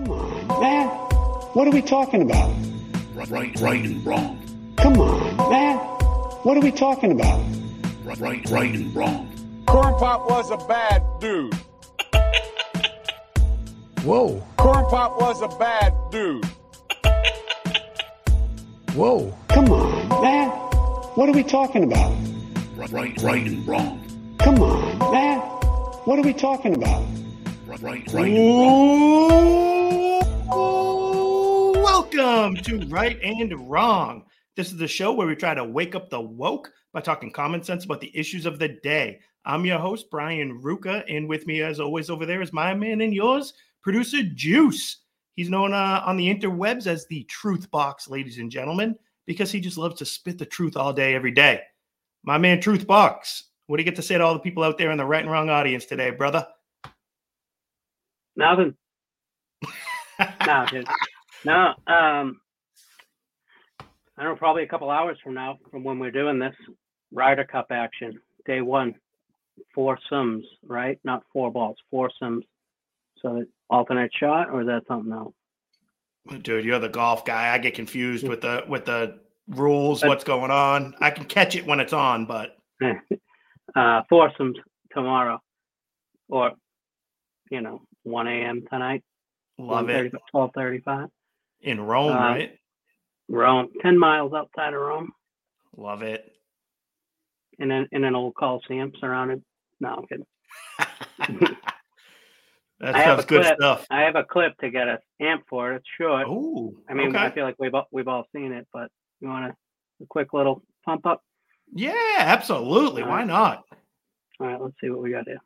Come on, man. What are we talking about? Right, right and wrong. Come on, man. What are we talking about? Right, right and wrong. Corn Pop was a bad dude. Whoa, Corn Pop was a bad dude. whoa. Come on, man. What are we talking about? Right, right and wrong. Come on, man. What are we talking about? Right, right and wrong. Welcome to Right and Wrong. This is the show where we try to wake up the woke by talking common sense about the issues of the day. I'm your host, Brian Ruka, and with me, as always, over there is my man and yours, producer Juice. He's known uh, on the interwebs as the Truth Box, ladies and gentlemen, because he just loves to spit the truth all day, every day. My man, Truth Box, what do you get to say to all the people out there in the right and wrong audience today, brother? Nothing. no, dude. No. Um, I don't know. Probably a couple hours from now, from when we're doing this Ryder Cup action, day one, four sims, right? Not four balls, four sims. So alternate shot, or is that something else? Dude, you're the golf guy. I get confused with the with the rules, But- what's going on. I can catch it when it's on, but uh, foursomes tomorrow, or you know, 1 a.m. tonight. love it. 12:35. In Rome, Uh, right? Rome, 10 miles outside of Rome, Love it. in an in an old Coliseum, surrounded. No, I'm kidding. that I a good clip. stuff. I have a clip to get a amp for it. It's short. Oh, I mean, I feel like we've all, we've all seen it, but you want a, quick little pump up? yeah, absolutely. Why not? All right, let's see what we got here.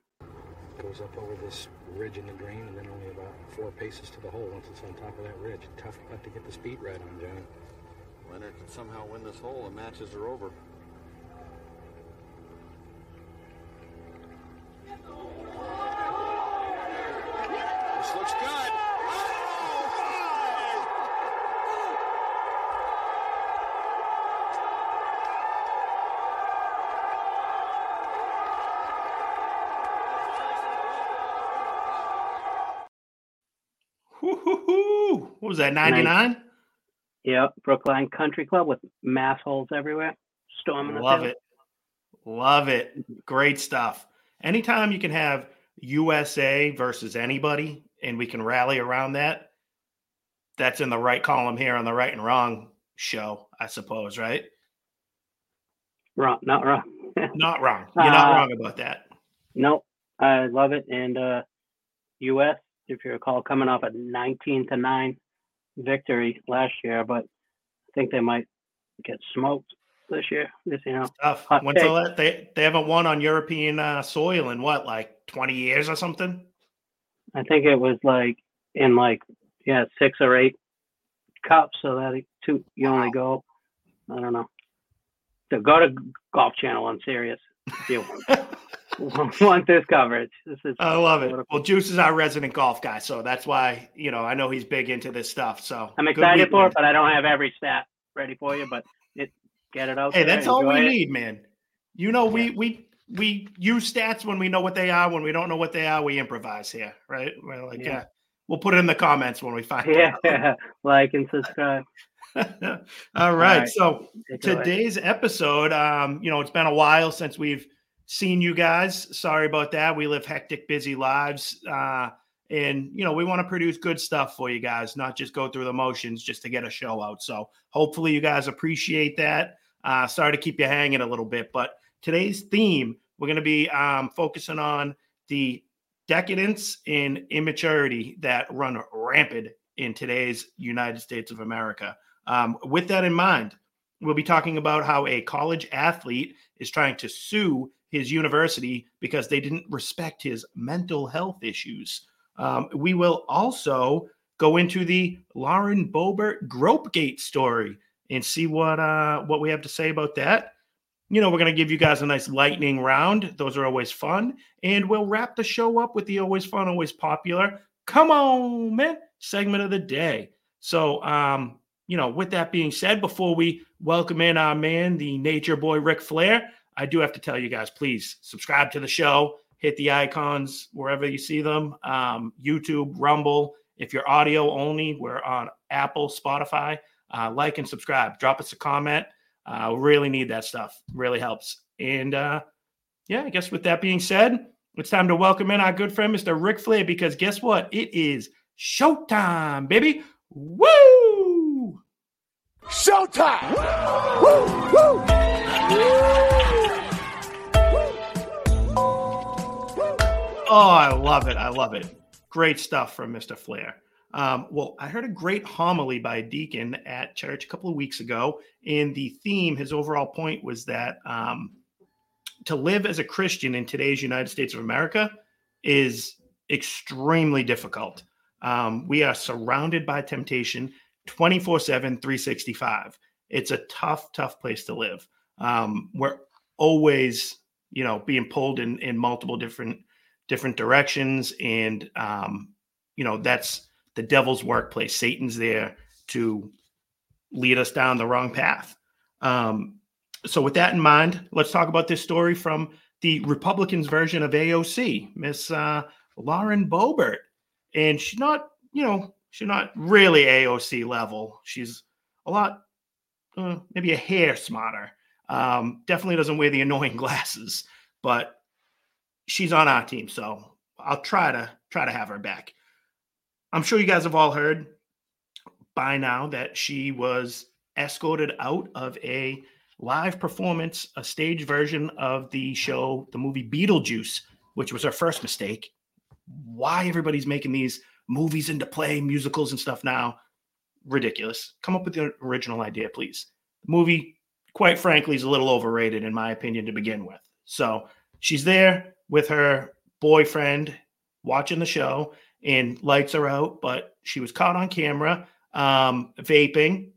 Goes up over this ridge in the green and then only about four paces to the hole once it's on top of that ridge. Tough putt to get the speed right on, Johnny. Leonard can somehow win this hole, the matches are over. This looks good. Woo-hoo-hoo. What was that, 99? Yep, Brookline Country Club with mass holes everywhere. Storming the Love field. it. Love it. Great stuff. Anytime you can have USA versus anybody and we can rally around that, that's in the right column here on the right and wrong show, I suppose, right? Wrong, not wrong. Not wrong. You're not Uh, wrong about that. nope, I love it. And uh, U.S., if you recall, coming off a 19 to nine victory last year, but I think they might get smoked this year. This, you know, Tough. When's the take. la- they they haven't won on European uh, soil in what, like 20 years or something? I think it was like in like yeah six or eight cups, so that two you only go. I don't know. So go to Golf Channel on Sirius if you want this coverage. This is I love it. Well, Juice is our resident golf guy, so that's why you know I know he's big into this stuff. So I'm excited for it, but I don't have every stat ready for you. But it get it out Hey, that's all we it. need, man. You know, we we we use stats when we know what they are. When we don't know what they are, we improvise here, right? We're like, Yeah. yeah, we'll put it in the comments when we find Yeah, like and subscribe. out. all right. right. So it away. today's episode, um, you know, it's been a while since we've seen you guys. Sorry about that. We live hectic, busy lives. Uh, and you know, we want to produce good stuff for you guys, not just go through the motions just to get a show out. So hopefully you guys appreciate that. Uh, sorry to keep you hanging a little bit, but today's theme, we're going to be um, focusing on the decadence and immaturity that run rampant in today's United States of America. Um, with that in mind, we'll be talking about how a college athlete is trying to sue his university because they didn't respect his mental health issues. Um, we will also go into the Lauren Boebert Gropegate story and see what uh, what we have to say about that. You know, we're going to give you guys a nice lightning round. Those are always fun. And we'll wrap the show up with the always fun, always popular. Come on, man, segment of the day. So, um, you know, with that being said, before we welcome in our man, the nature boy Ric Flair, I do have to tell you guys, please subscribe to the show, hit the icons wherever you see them, um, YouTube, Rumble, If you're audio only, we're on Apple, Spotify. Uh, like and subscribe. Drop us a comment. Uh, really need that stuff. Really helps. And uh, yeah, I guess with that being said, it's time to welcome in our good friend, Mr. Ric Flair, because guess what? It is showtime, baby. Woo! Showtime! Woo! Woo! I love it. I love it. Great stuff from Mr. Flair. Um, well, I heard a great homily by a deacon at church a couple of weeks ago, and the theme, his overall point was that um, to live as a Christian in today's United States of America is extremely difficult. Um, we are surrounded by temptation 24 7, 365. It's a tough, tough place to live. Um, we're always, you know, being pulled in, in multiple different different directions and um, you know that's the devil's workplace satan's there to lead us down the wrong path. Um, so with that in mind let's talk about this story from the republicans version of aoc miss uh, lauren boebert. And she's not you know she's not really aoc level. She's a lot uh, maybe a hair smarter. Um, definitely doesn't wear the annoying glasses but she's on our team, so I'll try to try to have her back. I'm sure you guys have all heard by now that she was escorted out of a live performance, a stage version of the show, the movie Beetlejuice, which was her first mistake. Why everybody's making these movies into play, musicals and stuff now? Ridiculous. Come up with the original idea, please. The movie, quite frankly, is a little overrated, in my opinion, to begin with. So she's there with her boyfriend watching the show and lights are out, but she was caught on camera um, vaping.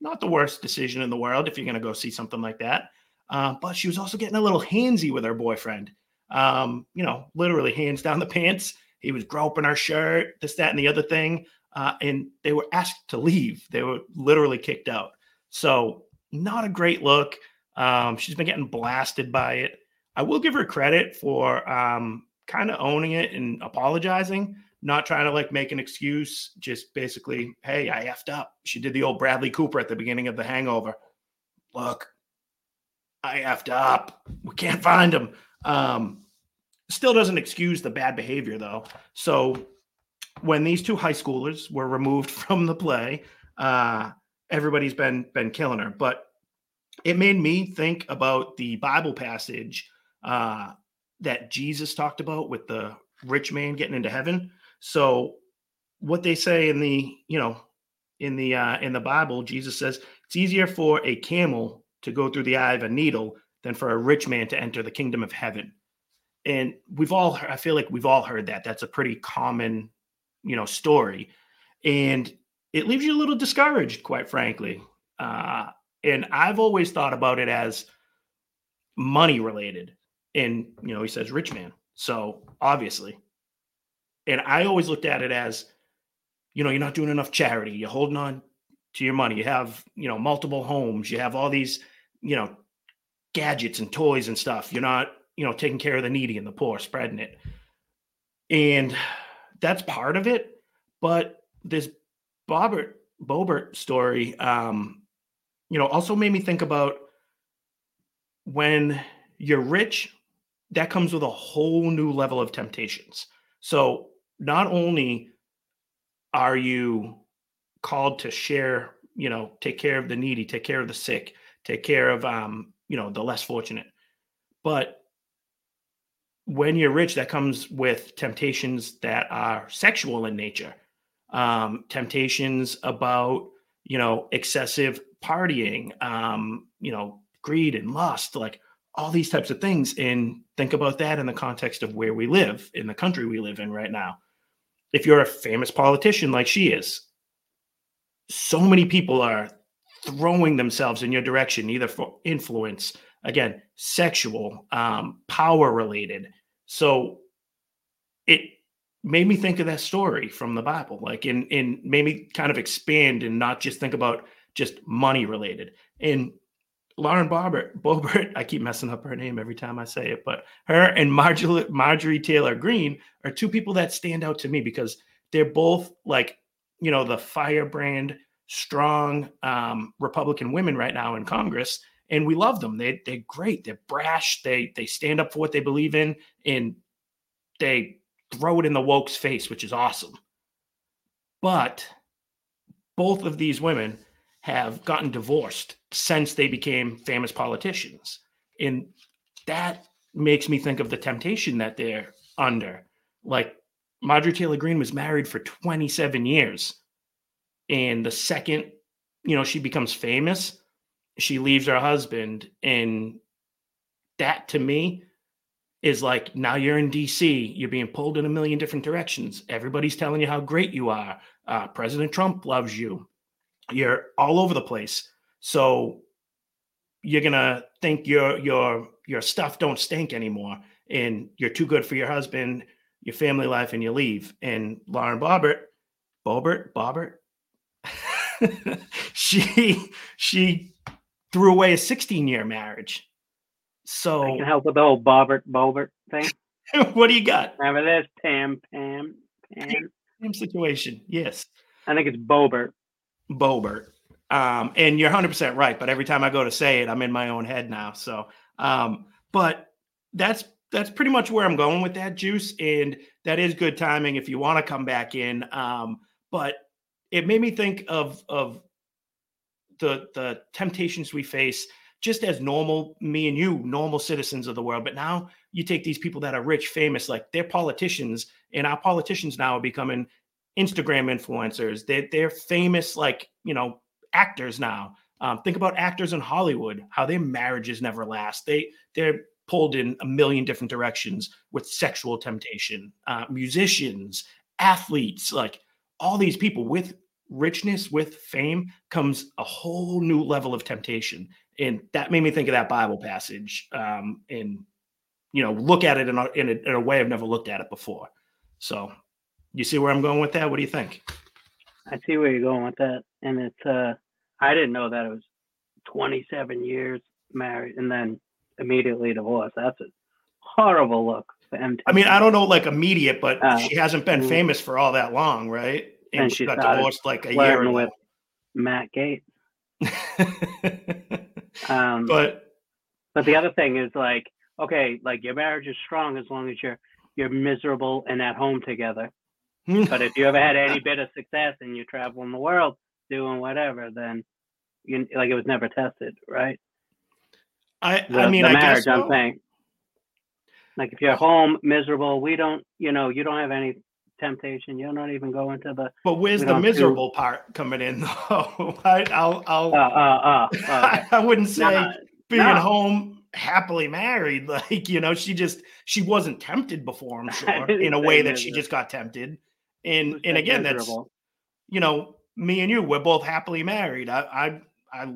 Not the worst decision in the world if you're going to go see something like that. Uh, but she was also getting a little handsy with her boyfriend. Um, you know, literally hands down the pants. He was groping her shirt, this, that, and the other thing. Uh, and they were asked to leave. They were literally kicked out. So, not a great look. Um, she's been getting blasted by it. I will give her credit for um, kind of owning it and apologizing, not trying to like make an excuse. Just basically, hey, I effed up. She did the old Bradley Cooper at the beginning of The Hangover. Look, I effed up. We can't find him. Um, still doesn't excuse the bad behavior though. So when these two high schoolers were removed from the play, uh, everybody's been been killing her. But it made me think about the Bible passage uh, that Jesus talked about with the rich man getting into heaven. So what they say in the, you know, in the uh, in the Bible, Jesus says it's easier for a camel to go through the eye of a needle than for a rich man to enter the kingdom of heaven. And we've all, I feel like we've all heard that. That's a pretty common, you know, story, and it leaves you a little discouraged, quite frankly. Uh, and I've always thought about it as money related and you know he says rich man. So obviously. And i always looked at it as you know you're not doing enough charity. You're holding on to your money. You have you know multiple homes. You have all these you know gadgets and toys and stuff. You're not you know taking care of the needy and the poor spreading it. And that's part of it but this bobbert bobert story um you know also made me think about when you're rich that comes with a whole new level of temptations. So not only are you called to share, you know, take care of the needy, take care of the sick, take care of um, you know, the less fortunate. But when you're rich, that comes with temptations that are sexual in nature. Um, temptations about, you know, excessive partying, um, you know, greed and lust, like all these types of things and think about that in the context of where we live in the country we live in right now. If you're a famous politician like she is so many people are throwing themselves in your direction either for influence again sexual um, power related. So it made me think of that story from the bible like in in made me kind of expand and not just think about just money related. And Lauren Bobert, Bobert, I keep messing up her name every time I say it, but her and Marjorie, Marjorie Taylor Greene are two people that stand out to me because they're both like, you know, the firebrand, strong um, Republican women right now in Congress, and we love them. They they're great. They're brash. They they stand up for what they believe in, and they throw it in the woke's face, which is awesome. But both of these women have gotten divorced since they became famous politicians. And that makes me think of the temptation that they're under. Like Marjorie Taylor Greene was married for 27 years. And the second, you know, she becomes famous, she leaves her husband. And that to me is like now you're in DC, you're being pulled in a million different directions. Everybody's telling you how great you are. Uh, President Trump loves you. You're all over the place. So you're gonna think your your your stuff don't stink anymore, and you're too good for your husband, your family life, and you leave. And Lauren Boebert, Boebert, Boebert, she she threw away a 16 year marriage. So I can help with the whole Bobbert Bobert thing. what do you got? Remember this? Pam, Pam, Pam. Same situation. Yes. I think it's Bobert. Bobert. Um, and you're 100% right. But every time I go to say it, I'm in my own head now. So, um, but that's that's pretty much where I'm going with that juice. And that is good timing if you want to come back in. Um, but it made me think of of the the temptations we face just as normal, me and you, normal citizens of the world. But now you take these people that are rich, famous, like they're politicians, and our politicians now are becoming Instagram influencers. They're, they're famous, like, you know, actors now. Um, think about actors in Hollywood, how their marriages never last. They they're pulled in a million different directions with sexual temptation. Uh, musicians, athletes, like all these people with richness, with fame, comes a whole new level of temptation and that made me think of that Bible passage. Um, and you know, look at it in a, in a, in a way I've never looked at it before. So, you see where I'm going with that? What do you think? I see where you're going with that, and it's uh, I didn't know that it was 27 years married and then immediately divorced. That's a horrible look for MTG. I mean, I don't know like immediate, but Uh, she hasn't been mm. famous for all that long, right? And, And she she got divorced like a year ago. with Matt Gaetz. Um, but But the other thing is like, okay, like your marriage is strong as long as you're you're miserable and at home together. But if you ever had any bit of success and you travel in the world doing whatever, then you like it was never tested, right? I, The, I mean, the I guess marriage, so. I'm saying. Like if you're home miserable, we don't, you know, you don't have any temptation. You're not even going to the. But where's the don't do- miserable part coming in, though? I, I'll, I'll, Uh, uh, uh, uh, I wouldn't say no, being no. home happily married like you know she just she wasn't tempted before i'm sure in a way that she just got tempted and and again that's you know me and you we're both happily married i i i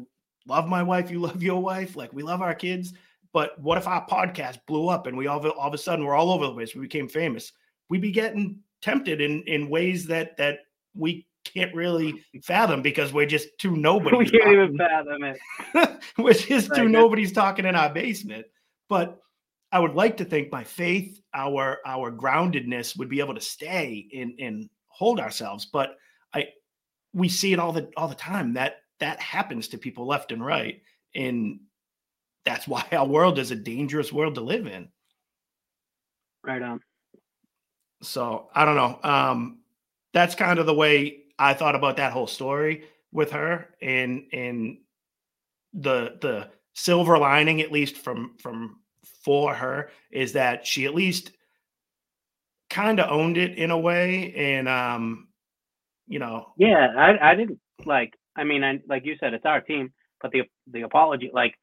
love my wife you love your wife like we love our kids but what if our podcast blew up and we all, all of a sudden we're all over the place we became famous we'd be getting tempted in in ways that that we can't really fathom because we're just too nobody we can't even fathom it. which is Right, two nobody's talking in our basement. But I would like to think my faith, our our groundedness would be able to stay and and hold ourselves. But I we see it all the all the time that that happens to people left and right. And that's why our world is a dangerous world to live in. Right on. So I don't know. Um, that's kind of the way I thought about that whole story with her, and and the the silver lining, at least from from for her, is that she at least kind of owned it in a way, and um, you know, Yeah, I I didn't like. I mean, I like you said, it's our team, but the the apology, like,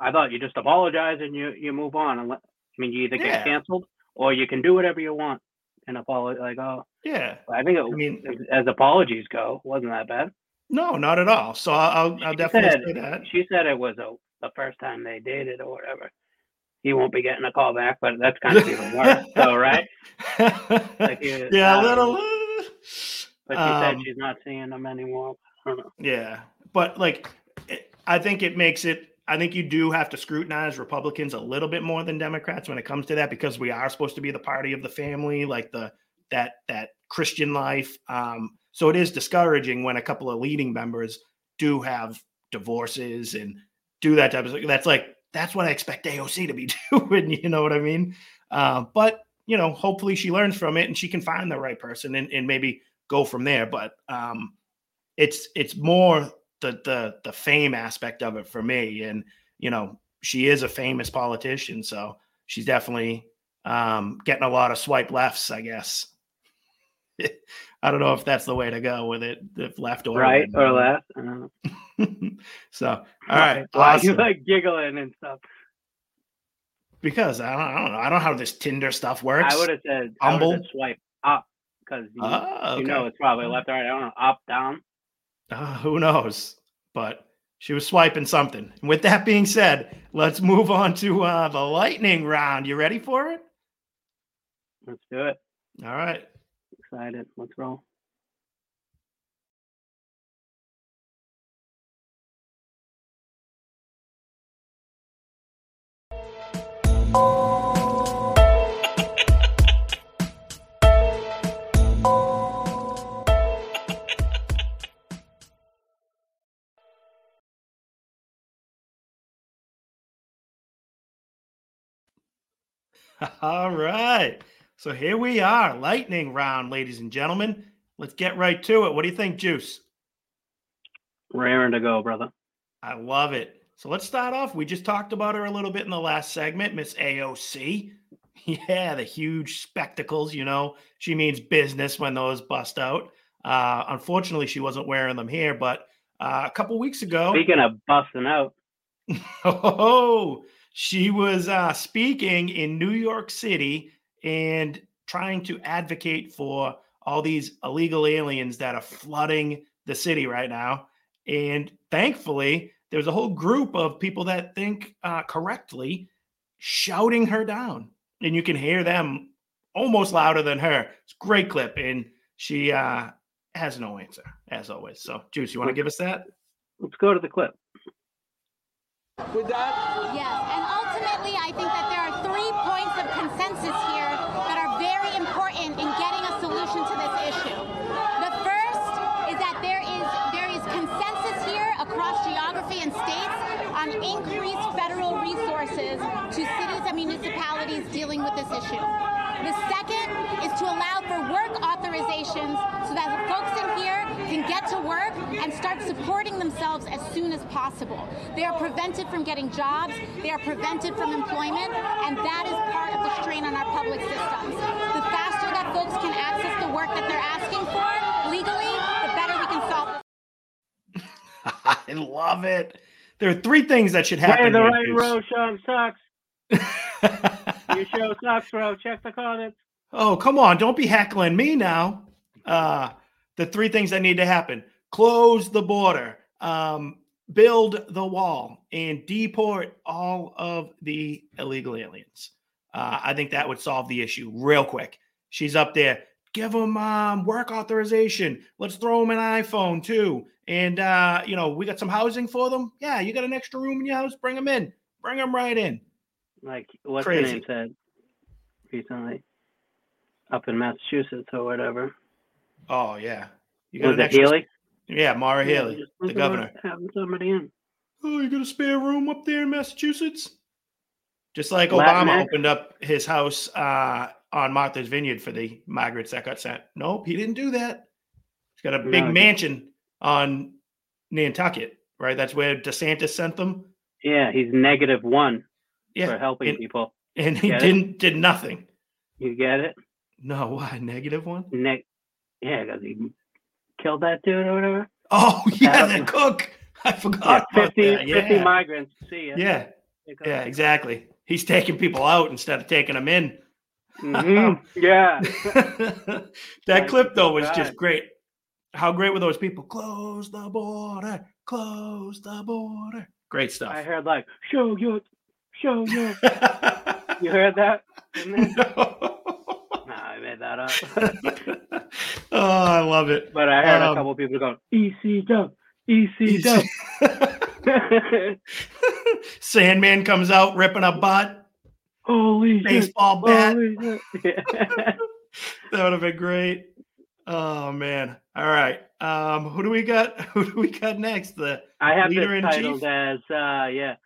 I thought you just apologize and you you move on. And let, I mean, you either get Yeah. canceled or you can do whatever you want and apologize. Like, oh, yeah. I think it, I mean, as apologies go, wasn't that bad. no, not at all. So I'll I'll, I'll definitely said- say that. She said it was a, the first time they dated or whatever. He won't be getting a call back, but that's kind of even worse. So, right? Like, you- yeah, a uh, little. But she said Um, she's not seeing him anymore. I don't know. Yeah, but like, it, I think it makes it. I think you do have to scrutinize Republicans a little bit more than Democrats when it comes to that because we are supposed to be the party of the family, like the that that Christian life. Um, so it is discouraging when a couple of leading members do have divorces and do that type of that's like that's what I expect AOC to be doing. You know what I mean? Uh, but you know, hopefully she learns from it and she can find the right person and, and maybe go from there. But um, it's it's more the the the fame aspect of it for me. And you know, she is a famous politician, so she's definitely um, getting a lot of swipe lefts, I guess. I don't know if that's the way to go with it, if left or right or left. so, all right. Why awesome. you like giggling and stuff? Because I don't, I don't know. I don't know how this Tinder stuff works. I would have said Humble? have swipe up because you, Oh, you know it's probably left or right. I don't know, up, down. Uh, who knows? But she was swiping something. And with that being said, let's move on to uh, the lightning round. You ready for it? Let's do it. All right. Excited. Let's roll. All right. So here we are, lightning round, ladies and gentlemen. Let's get right to it. What do you think, Juice? Raring to go, brother. I love it. So let's start off. We just talked about her a little bit in the last segment, Miss AOC. Yeah, the huge spectacles, you know, she means business when those bust out. Uh, unfortunately, she wasn't wearing them here, but uh, a couple weeks ago, Speaking of busting out, oh, she was uh, speaking in New York City and trying to advocate for all these illegal aliens that are flooding the city right now. And thankfully, there's a whole group of people that think uh, correctly shouting her down. And you can hear them almost louder than her. It's a great clip. And she uh, has no answer, as always. So, Juice, you want to give us that? let's go to the clip. With that, Yes, and ultimately, I think that there are three points of consensus here that are very important in getting a solution to this issue. The first is that there is there is consensus here across geography and states on increased federal resources to cities and municipalities dealing with this issue. The second is to allow for work authorizations so that the folks in here can get to work and start supporting themselves as soon as possible. They are prevented from getting jobs, they are prevented from employment, and that is part of the strain on our public systems. The faster that folks can access the work that they're asking for legally, the better we can solve this. I love it. There are three things that should happen. Hey, the right row show sucks. Your show sucks, bro. Check the comments. oh, come on. Don't be heckling me now. Uh, the three things that need to happen close the border, um, build the wall, and deport all of the illegal aliens. Uh, I think that would solve the issue real quick. She's up there. Give them um, work authorization. Let's throw them an iPhone too. And, uh, you know, we got some housing for them. Yeah, you got an extra room in your house. Bring them in. Bring them right in. Like what's Crazy. the name said recently, up in Massachusetts or whatever. Oh, yeah. You Was an it extra- Healey? Yeah, Maura Yeah, Haley, the governor. Having somebody in. Oh, you got a spare room up there in Massachusetts? Just like Latinx? Obama opened up his house uh, on Martha's Vineyard for the migrants that got sent. Nope, he didn't do that. He's got a big No, mansion on Nantucket, right? That's where DeSantis sent them. Yeah, he's negative one Yeah, for helping and, people. and he didn't did nothing. You get it? No, why negative one? Nick. Yeah, because he killed that dude or whatever. Oh yeah, Uh, the cook. I forgot Yeah, about 50, that. 50 migrants. See ya. yeah, yeah, exactly. He's taking people out instead of taking them in. Mhm. Yeah. that clip though was just great. How great were those people? Close the border, close the border. Great stuff. I heard like, show your, show your. You heard that? Didn't no. I made that up. oh, I love it. but I heard Um, a couple people going, EC dub, EC dub. Sandman comes out ripping a butt, Holy shit. baseball bat. Holy shit. that would have been great. Oh man. All right. Um, who do we got? Who do we got next? The I have leader this in titled chief. as uh yeah.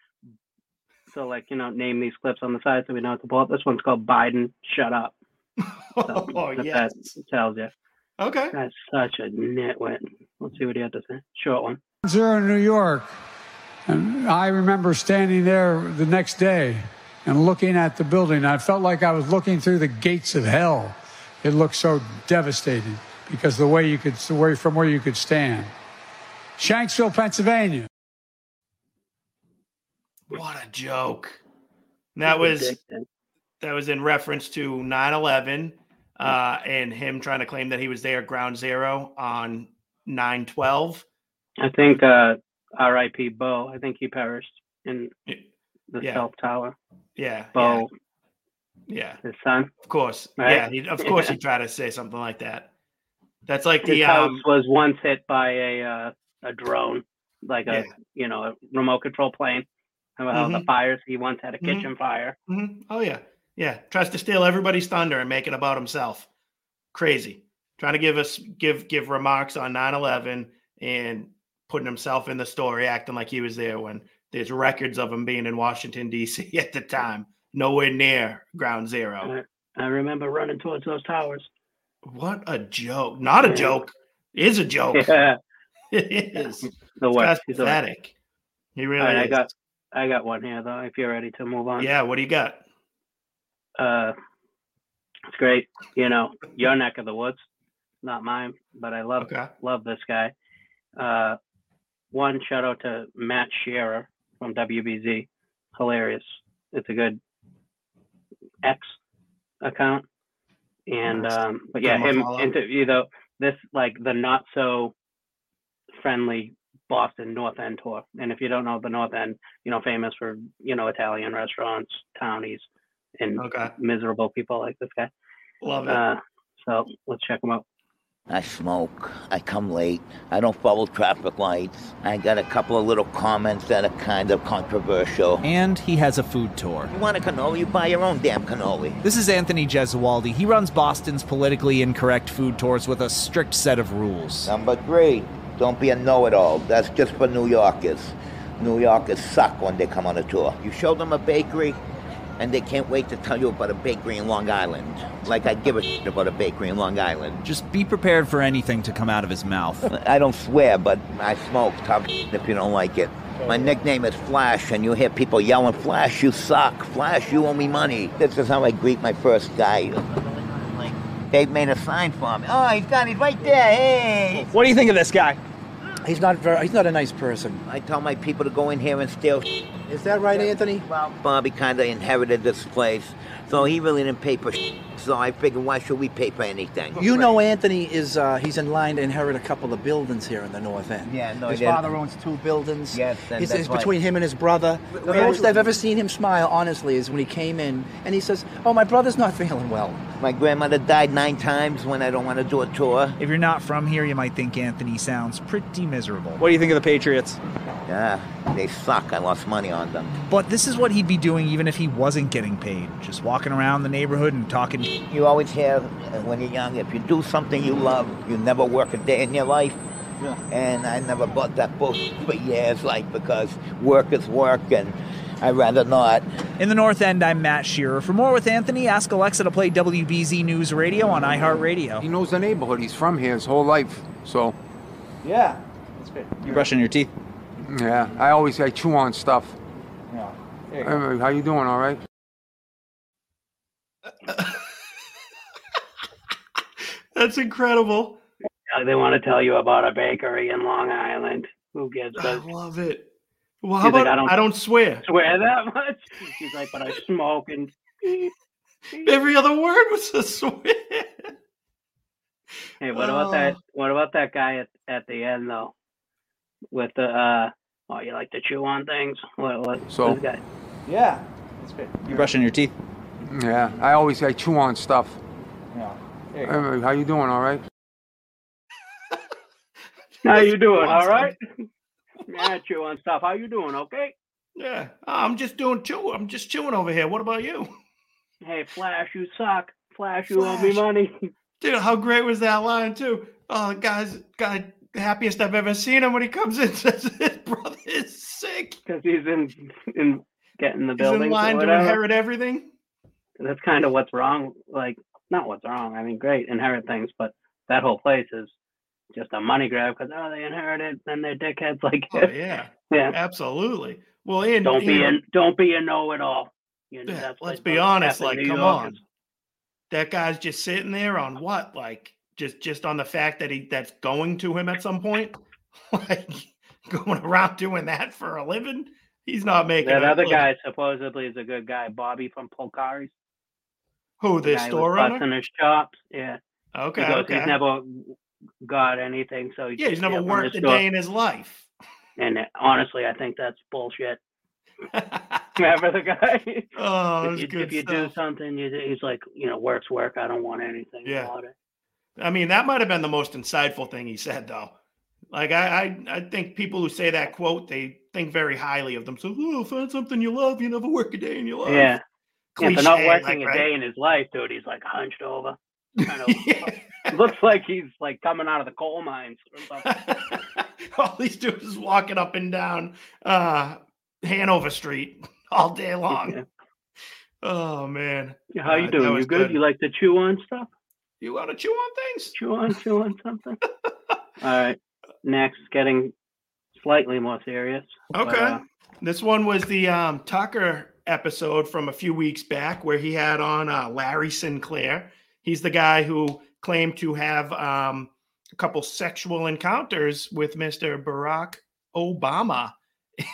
So like, you know, name these clips on the side so we know what to pull up. This one's called Biden Shut Up. So Oh yes. that tells you. Okay. That's such a nitwit. Let's see what he had to say. Short one. Zero in New York. And I remember standing there the next day and looking at the building. I felt like I was looking through the gates of hell. It looked so devastating because the way you could, the way from where you could stand. Shanksville, Pennsylvania. What a joke. That was that was in reference to 9-11 uh, and him trying to claim that he was there ground zero on 9-12. I think uh R.I.P. Beau. I think he perished in the Yeah. South Tower. Yeah. Beau, Yeah. His son. Of course. Right? Yeah. Of course he tried to say something like that. That's like His the house um was once hit by a uh, a drone, like a Yeah. you know a remote control plane. About the fires? He once had a Mhm. kitchen fire. mhm. Oh yeah. Yeah. Tries to steal everybody's thunder and make it about himself. Crazy. Trying to give us give give remarks on 9-11 and putting himself in the story, acting like he was there when there's records of him being in Washington, DC at the time. Nowhere near ground zero. I remember running towards those towers. What a joke. Not a joke. It is a joke. Yeah, It is. the worst. guy's He's the worst. pathetic. He really All right, I got I got one here though. If you're ready to move on. yeah, what do you got? Uh, it's great. You know, your neck of the woods, not mine, but I love Okay. love this guy. Uh, one shout out to Matt Shearer from WBZ. Hilarious. It's a good X account. And um, but yeah, Give him a him interview though this like the not so friendly Boston North End tour. And if you don't know the North End, you know, famous for you know Italian restaurants, townies, and Okay. miserable people like this guy. Love it. Uh, so let's check him out. I smoke. I come late. I don't follow traffic lights. I got a couple of little comments that are kind of controversial. And he has a food tour. You want a cannoli? You buy your own damn cannoli. This is Anthony Gesualdi. He runs Boston's politically incorrect food tours with a strict set of rules. Number three, don't be a know-it-all. That's just for New Yorkers. New Yorkers suck when they come on a tour. You show them a bakery, and they can't wait to tell you about a bakery in Long Island. Like I give a shit about a bakery in Long Island. Just be prepared for anything to come out of his mouth. I don't swear, but I smoke. Tough if you don't like it. My nickname is Flash, and you hear people yelling, Flash, you suck. Flash, you owe me money. This is how I greet my first guy. They've made a sign for me. Oh, he's got it right there. Hey. What do you think of this guy? He's not very. He's not a nice person. I tell my people to go in here and steal. Is that right, Anthony? Well, Bobby kind of inherited this place, so he really didn't pay for. So I figured, why should we pay for anything? You know, Anthony is. Uh, he's in line to inherit a couple of buildings here in the North End. Yeah, no, His he didn't. father owns two buildings. Yes, and He's, that's it's right. between him and his brother. The we had- most I've ever seen him smile, honestly, is when he came in and he says, "Oh, my brother's not feeling well." My grandmother died nine times when I don't want to do a tour. If you're not from here, you might think Anthony sounds pretty miserable. What do you think of the Patriots? Yeah, they suck. I lost money on them. But this is what he'd be doing even if he wasn't getting paid. Just walking around the neighborhood and talking. You always hear uh, when you're young, if you do something you love, you never work a day in your life. Yeah. And I never bought that book for years, like because work is work, and I'd rather not. In the North End, I'm Matt Shearer. For more with Anthony, ask Alexa to play WBZ News Radio on iHeartRadio. He knows the neighborhood. He's from here his whole life. So, Yeah, that's good. You brushing your teeth? yeah, I always I chew on stuff. Yeah. You go. Hey, how you doing? All right? That's incredible. Uh, They want to tell you about a bakery in Long Island. Who gives I a love it. Well, how He's like, about I don't- I don't swear? swear that much? She's like, but I smoke and Every other word was a swear. Hey, what about that? Oh. What about that guy at, at the end though? With the uh, oh, you like to chew on things? What? What? So- this guy? Yeah, that's good. You brushing your teeth? Yeah, I always I chew on stuff. Yeah. There you go. Hey, how you doing? All right? How you doing? All right? yeah, chew on stuff. How you doing? Okay. Yeah, I'm just doing chew. I'm just chewing over here. What about you? Hey, Flash, you suck. Flash, you owe me money. Dude, how great was that line too? Oh, guy's guy the happiest I've ever seen him when he comes in says his brother is sick. Because he's in in getting the He's building. in line to inherit everything. That's kind of what's wrong. Like, not what's wrong. I mean, great, inherit things, but that whole place is just a money grab because oh, they inherited, and they're dickheads. Like, Oh yeah, yeah. absolutely. Well, and Don't be a don't be a know-it-all. You know, Yeah, let's be honest. Like, come York on, is- that guy's just sitting there on what? Like, just just on the fact that he that's going to him at some point. like going around doing that for a living. He's not making That other look, guy supposedly is a good guy, Bobby from Polcari's. Who The guy store was runner? busting his chops. Yeah. Okay, He goes, okay. he's never got anything, so he Yeah, he's never worked a store. day in his life. And uh, honestly, I think that's bullshit. Remember the guy? Oh, if you, if you do something, you, he's like, you know, work's work. I don't want anything Yeah. about it. I mean, that might have been the most insightful thing he said, though. Like, I, I, I think people who say that quote, they think very highly of themselves. Oh, find something you love. You never work a day in your life. Yeah. Yeah, for not working like, a right? day in his life, dude, he's like hunched over. Kind of looks like he's like coming out of the coal mines. All he's doing is walking up and down uh, Hanover Street all day long. Oh man, How you Uh, that doing? You was good? You like to chew on stuff? You want to chew on things? Chew on, chew on something. All right. Next, getting slightly more serious. but, Okay. uh, this one was the um, Tucker episode from a few weeks back where he had on uh, Larry Sinclair. He's the guy who claimed to have um, a couple sexual encounters with Mr. Barack Obama.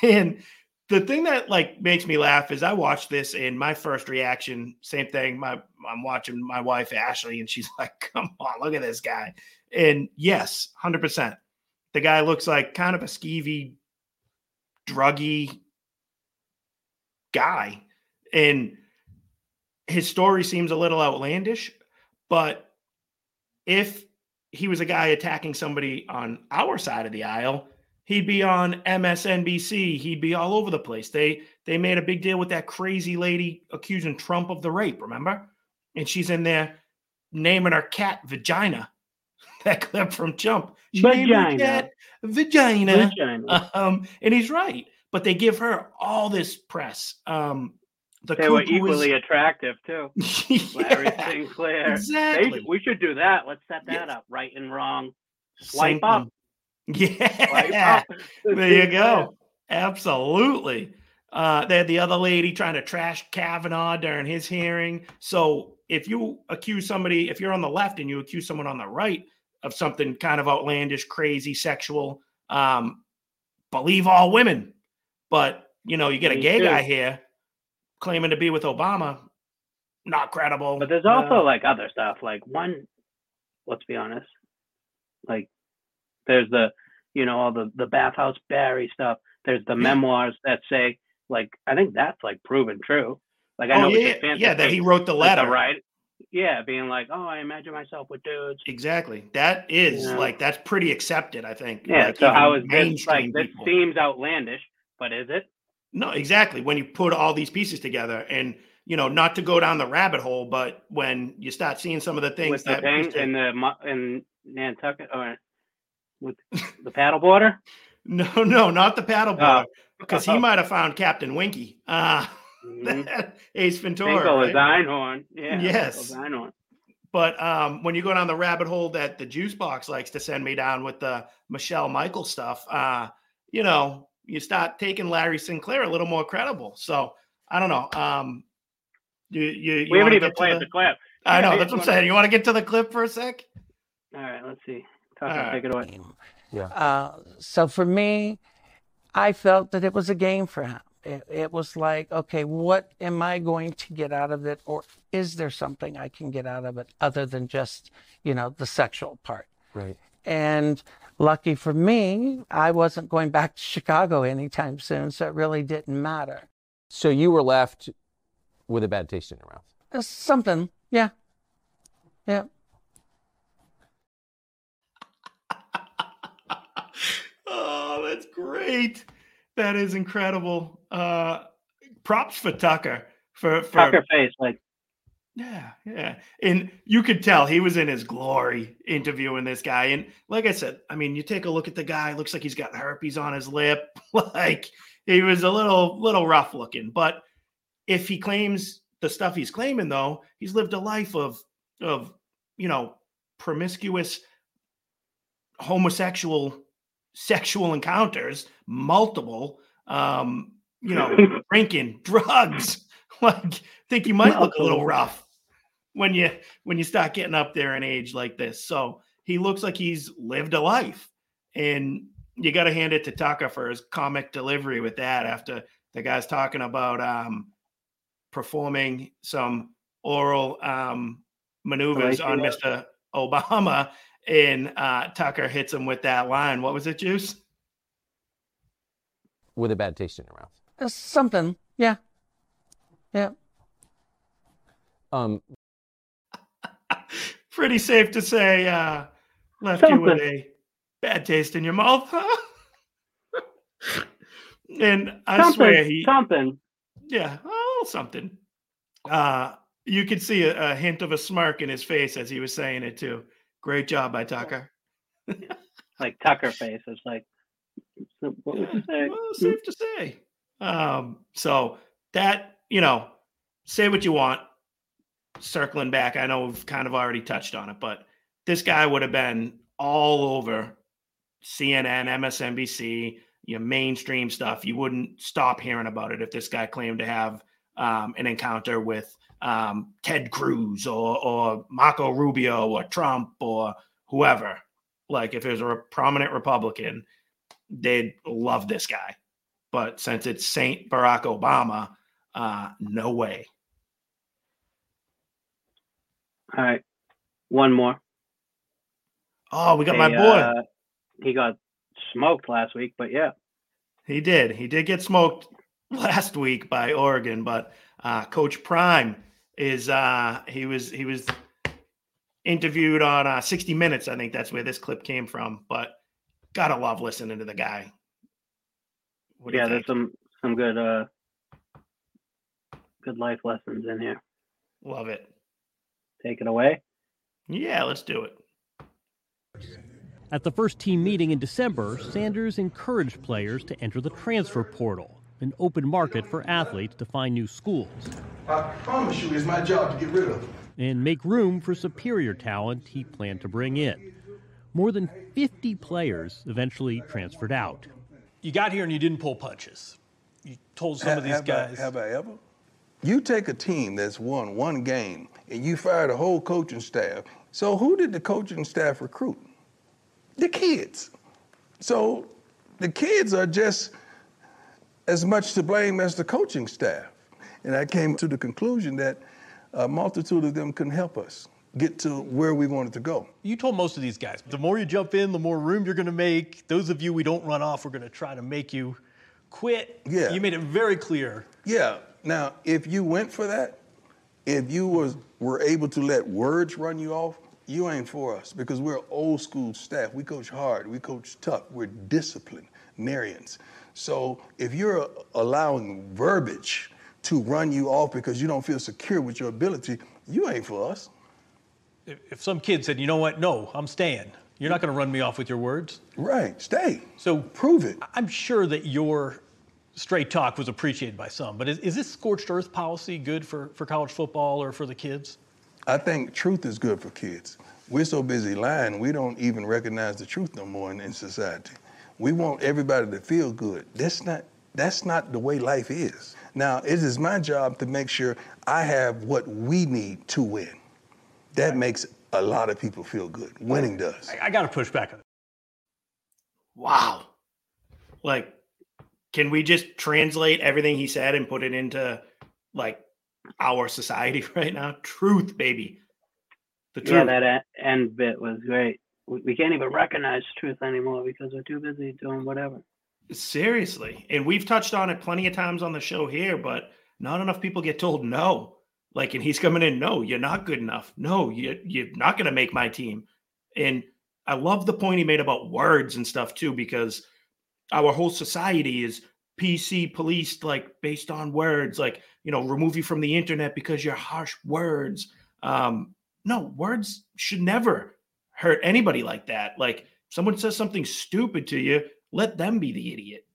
And the thing that like makes me laugh is I watched this and my first reaction, same thing. My I'm watching my wife Ashley and she's like, "Come on, look at this guy." And yes, hundred percent, the guy looks like kind of a skeevy, druggy guy, and his story seems a little outlandish. But if he was a guy attacking somebody on our side of the aisle, he'd be on MSNBC. He'd be all over the place. They they made a big deal with that crazy lady accusing Trump of the rape. Remember? And she's in there naming her cat vagina. That clip from Trump. She named her Vagina. cat vagina. Vagina. Um, and he's right. But they give her all this press. Um, the they were is- equally attractive too. Larry Sinclair. They exactly. should- we should do that. Let's set that up. Right and wrong. Same Swipe up. thing. Swipe Yeah. up. there you go. Absolutely. Uh, they had the other lady trying to trash Kavanaugh during his hearing. So if you accuse somebody, if you're on the left and you accuse someone on the right of something kind of outlandish, crazy, sexual, um, believe all women. But you know, you get a gay too. guy here claiming to be with Obama, not credible. But there's Uh, also like other stuff. Like one, let's be honest. Like there's the, you know, all the the bathhouse Barry stuff. There's the memoirs that say like I think that's like proven true. Like I Oh, know yeah, fancy yeah, that he wrote the like letter. right? Yeah, being like, oh, I imagine myself with dudes. Exactly. That is Yeah. like that's pretty accepted, I think. Yeah. Like, so how is this mainstream like? This people. seems outlandish, but is it? No, exactly. When you put all these pieces together, and you know, not to go down the rabbit hole, but when you start seeing some of the things with the that thing Mr. in the in Nantucket or with the paddleboarder? no, no, not the paddleboard, Oh. because he might have found Captain Winky. Uh Mhm. Ace Ventura. Finkel is? Einhorn. Yeah. Yes. Einhorn. But um, when you go down the rabbit hole that the juice box likes to send me down with the Michelle Michael stuff, uh, you know, you start taking Larry Sinclair a little more credible. So I don't know. Um, you, you, you We haven't even played the- the clip. I know Yeah, that's what I'm you saying. You want to get to the clip for a sec? All right, let's see. Tucker, All right. take it away. Uh, so for me, I felt that it was a game for him. It, it was like, okay, what am I going to get out of it? Or is there something I can get out of it other than just, you know, the sexual part? Right. And lucky for me, I wasn't going back to Chicago anytime soon, so it really didn't matter. So you were left with a bad taste in your mouth. Uh, Something, yeah. Yeah. Oh, that's great. That is incredible. Uh, props for Tucker for, for Tucker face, like Yeah, yeah. And you could tell he was in his glory interviewing this guy. And like I said, I mean, you take a look at the guy, looks like he's got herpes on his lip. like he was a little little rough looking. But if he claims the stuff he's claiming though, he's lived a life of of, you know, promiscuous homosexual sexual encounters, multiple um, you know, drinking, drugs. Like think he might look a little rough when you when you start getting up there in age like this. So he looks like he's lived a life, and you got to hand it to Tucker for his comic delivery with that. After the guy's talking about um, performing some oral um, maneuvers on Mr. Obama, and uh, Tucker hits him with that line. What was it, Juice? With a bad taste in your mouth. Uh, something, yeah, yeah. Um, Pretty safe to say, uh, left you with a bad taste in your mouth, huh? and I something, swear he something. Yeah, oh, something. Uh, you could see a, a hint of a smirk in his face as he was saying it too. Great job by Tucker. like Tucker face. It's like, what say? Well, safe to say. Um, so that you know, say what you want. Circling back, I know we've kind of already touched on it, but this guy would have been all over CNN, MSNBC, you know, mainstream stuff. You wouldn't stop hearing about it if this guy claimed to have um, an encounter with um, Ted Cruz or, or Marco Rubio or Trump or whoever. Like if it was a prominent Republican, they'd love this guy. But since it's Saint Barack Obama, uh, no way. All right, one more. Oh, we got my boy. uh, he got smoked last week, but yeah, He did. He did get smoked last week by Oregon, but uh, Coach Prime is uh, he was he was interviewed on uh, 60 Minutes. I think that's where this clip came from. But gotta love listening to the guy. What yeah. There's some some good uh good life lessons in here. Love it. Take it away. Yeah, let's do it. At the first team meeting in December, Sanders encouraged players to enter the transfer portal, an open market for athletes to find new schools I promise you, it's my job to get rid of them. and make room for superior talent he planned to bring in. More than 50 players eventually transferred out. You got here and you didn't pull punches. You told some of these have guys. I, have I ever? You take a team that's won one game and you fire the whole coaching staff. So who did the coaching staff recruit? The kids. So the kids are just as much to blame as the coaching staff. And I came to the conclusion that a multitude of them couldn't help us get to where we wanted to go. You told most of these guys, the more you jump in, the more room you're going to make. Those of you we don't run off, we're going to try to make you quit. Yeah. You made it very clear. Yeah. Now, if you went for that, if you was were able to let words run you off, you ain't for us because we're old school staff. We coach hard. We coach tough. We're disciplinarians. So if you're allowing verbiage to run you off because you don't feel secure with your ability, you ain't for us. If, if some kid said, you know what, no, I'm staying, you're not going to run me off with your words. Right, stay. So prove it. I'm sure that your straight talk was appreciated by some, but is, is this scorched earth policy good for, for college football or for the kids? I think truth is good for kids. We're so busy lying, we don't even recognize the truth no more in, in society. We want everybody to feel good. That's not that's not the way life is. Now, it is my job to make sure I have what we need to win. That makes a lot of people feel good. Winning does. I, I got to push back on it. Wow. Like, can we just translate everything he said and put it into like our society right now? Truth, baby. The truth. Yeah, that end bit was great. We, we can't even recognize truth anymore because we're too busy doing whatever. Seriously. And we've touched on it plenty of times on the show here, but not enough people get told no. Like, and he's coming in, no, you're not good enough. No, you, you're not going to make my team. And I love the point he made about words and stuff too, because our whole society is PC policed like based on words, like you know, remove you from the internet because you're harsh words. Um, no, words should never hurt anybody like that. Like someone says something stupid to you, let them be the idiot.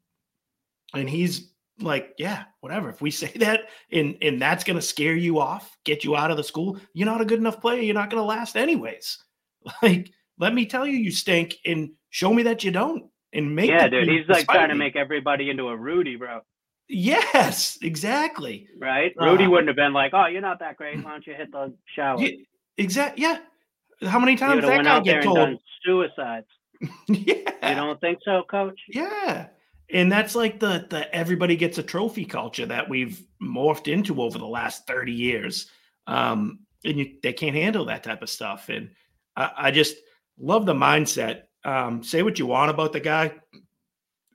And he's like, yeah, whatever. If we say that and and that's gonna scare you off, get you out of the school, you're not a good enough player. You're not gonna last anyways. Like, let me tell you, you stink, and show me that you don't. And make yeah, dude. He's like trying to make everybody into a Rudy, bro. Yes, exactly. Right? Uh, Rudy wouldn't have been like, "Oh, you're not that great. Why don't you hit the shower?" Yeah, exactly. Yeah. How many times that guy get told? done suicides. yeah. You don't think so, Coach? Yeah. And that's like the the everybody gets a trophy culture that we've morphed into over the last 30 years. Um, and you, they can't handle that type of stuff. And I, I just love the mindset. Um, say what you want about the guy.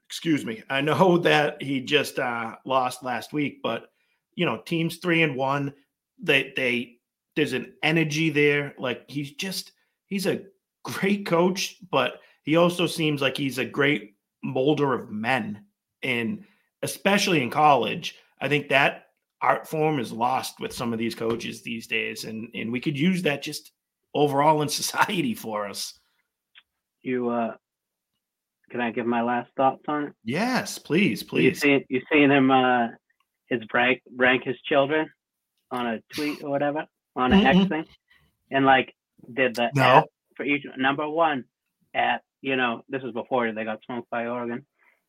Excuse me. I know that he just uh, lost last week, but you know, teams three and one. They they there's an energy there. Like he's just he's a great coach, but he also seems like he's a great molder of men. And especially in college, I think that art form is lost with some of these coaches these days. And and we could use that just overall in society for us. You uh, can I give my last thoughts on it? Yes, please, please. You please. see, you seen him uh, his rank rank his children on a tweet or whatever on an X Mm-mm. thing, and like did the No. for each number one at you know this is before they got smoked by Oregon.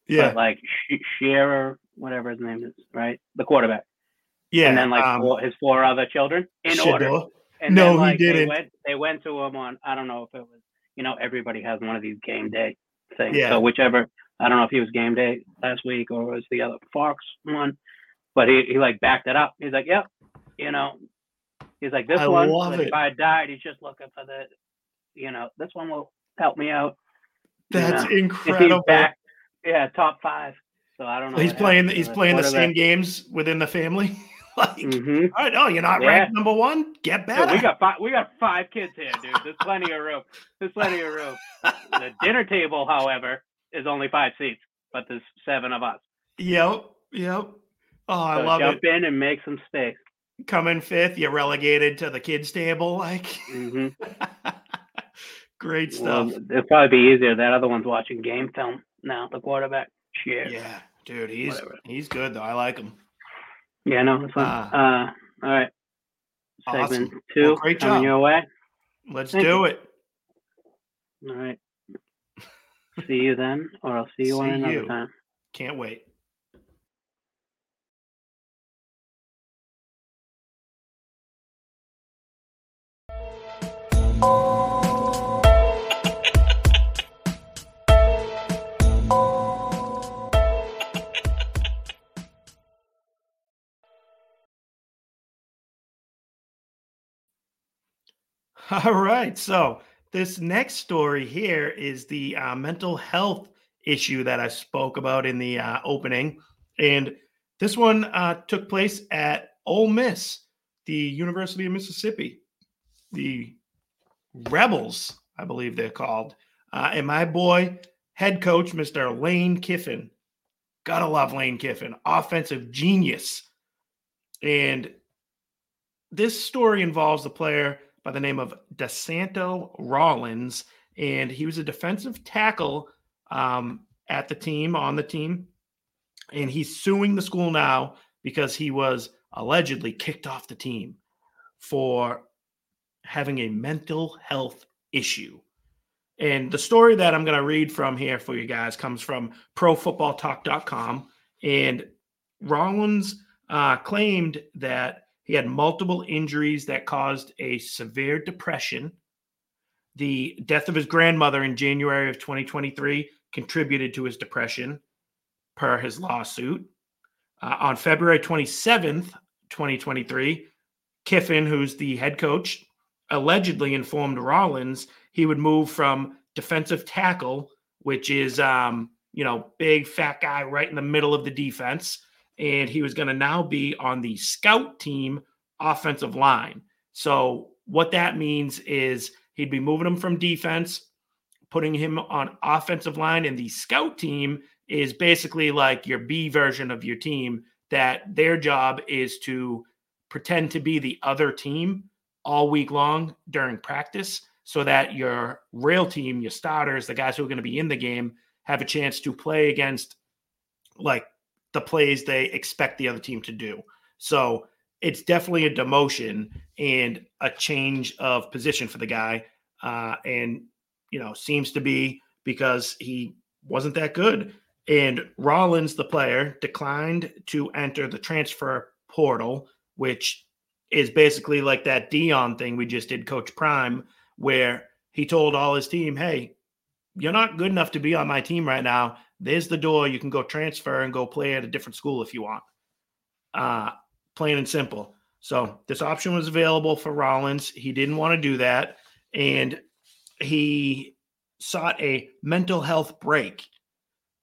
Yeah. But like Sh- Shearer, whatever his name is, right? The quarterback. Yeah, And then like um, four, his four other children in order. And No, then, he like, They didn't. went, they went to him on I don't know if it was you know everybody has one of these game day things. Yeah. So whichever I don't know if he was game day last week or was the other Fox one, but he he like backed it up. He's like, yep, you know, he's like this I one. love like, it. If I died, he's just looking for the, you know, this one will help me out. you That's know. And he's incredible. back, yeah, top five. So I don't know. He's playing. He's playing the same games within the family. like, Mhm. all right, oh, you're not Yeah. ranked number one. Get Dude, better. we got five. We got five kids here, dude. There's plenty of room. There's plenty of room. The dinner table, however, is only five seats, but there's seven of us. Yep. Yep. Oh, I So love jump it. Jump in and make some space. Come in fifth. You're relegated to the kids' table. Like, mm-hmm. great Well, stuff. it'll probably be easier. That other one's watching game film now. The quarterback. Yeah, dude, he's Whatever. he's good though. I like him. Yeah, no, it's fine. Ah. uh, all right. Segment Awesome. two Well, great coming job. your way. Let's Thank do you. it. All right. see you then, or I'll see you on another you. time. Can't wait. All right. So this next story here is the uh, mental health issue that I spoke about in the uh, opening, and this one uh, took place at Ole Miss, the University of Mississippi, the Rebels, I believe they're called, uh, and my boy head coach, Mr. Lane Kiffin. Gotta love Lane Kiffin, offensive genius, and this story involves the player by the name of DeSanto Rollins, and he was a defensive tackle um, at the team, on the team, and he's suing the school now because he was allegedly kicked off the team for having a mental health issue. And the story that I'm going to read from here for you guys comes from profootballtalk.com. And Rollins uh, claimed that he had multiple injuries that caused a severe depression. The death of his grandmother in January of 2023 contributed to his depression, per his lawsuit. Uh, on February 27th, 2023, Kiffin, who's the head coach, allegedly informed Rollins he would move from defensive tackle, which is, um, you know, big fat guy right in the middle of the defense, and he was going to now be on the scout team offensive line. So what that means is he'd be moving him from defense, putting him on offensive line, and the scout team is basically like your B version of your team that their job is to pretend to be the other team all week long during practice so that your real team, your starters, the guys who are going to be in the game, have a chance to play against like the plays they expect the other team to do. So it's definitely a demotion and a change of position for the guy. Uh, and, you know, seems to be because he wasn't that good. And Rollins, the player, declined to enter the transfer portal, which is basically like that Deion thing we just did, Coach Prime, where he told all his team, hey, you're not good enough to be on my team right now. There's the door. You can go transfer and go play at a different school if you want. Uh, plain and simple. So this option was available for Rollins. He didn't want to do that. And he sought a mental health break.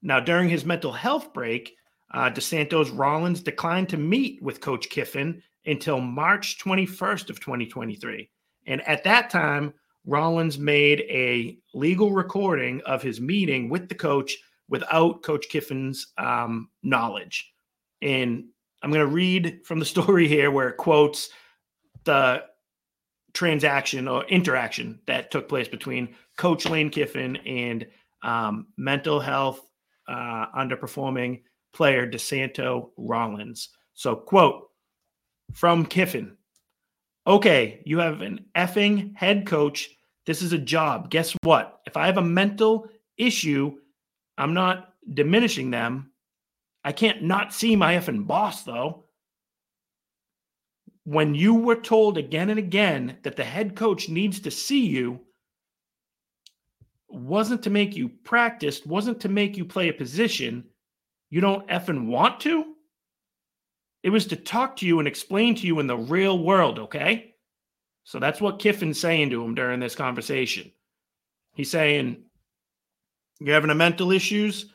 Now, during his mental health break, uh, DeSantos Rollins declined to meet with Coach Kiffin until March 21st of 2023. And at that time, Rollins made a legal recording of his meeting with the coach without Coach Kiffin's um, knowledge. And I'm going to read from the story here where it quotes the transaction or interaction that took place between Coach Lane Kiffin and um, mental health uh, underperforming player DeSanto Rollins. So, quote from Kiffin Okay, you have an effing head coach. This is a job. Guess what? If I have a mental issue, I'm not diminishing them. I can't not see my effing boss, though. When you were told again and again that the head coach needs to see you, wasn't to make you practice, wasn't to make you play a position you don't effing want to. It was to talk to you and explain to you in the real world, okay? So that's what Kiffin's saying to him during this conversation. He's saying, You're having a mental issues?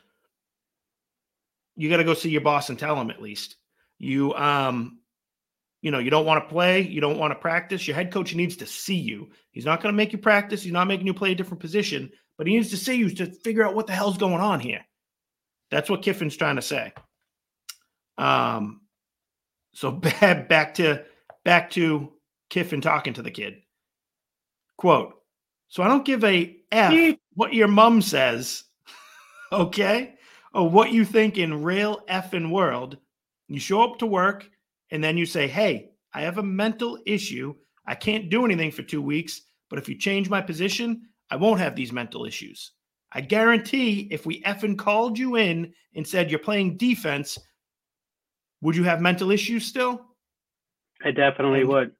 You got to go see your boss and tell him at least. You um you know, you don't want to play, you don't want to practice. Your head coach needs to see you. He's not going to make you practice, he's not making you play a different position, but he needs to see you to figure out what the hell's going on here. That's what Kiffin's trying to say. Um so back to back to Kiffin talking to the kid. Quote, so I don't give a F what your mom says, okay? Or what you think in real effing world. You show up to work and then you say, hey, I have a mental issue. I can't do anything for two weeks, but if you change my position, I won't have these mental issues. I guarantee if we effing called you in and said you're playing defense, would you have mental issues still? I definitely and, would.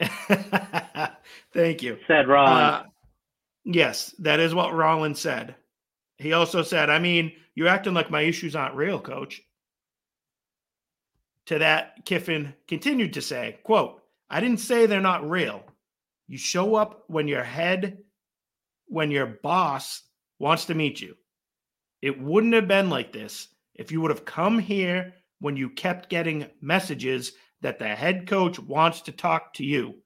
Thank you. Said Rollins. Uh, yes, that is what Rollins said. He also said, I mean, you're acting like my issues aren't real, coach. To that, Kiffin continued to say, quote, I didn't say they're not real. You show up when your head, when your boss wants to meet you. It wouldn't have been like this if you would have come here when you kept getting messages that the head coach wants to talk to you.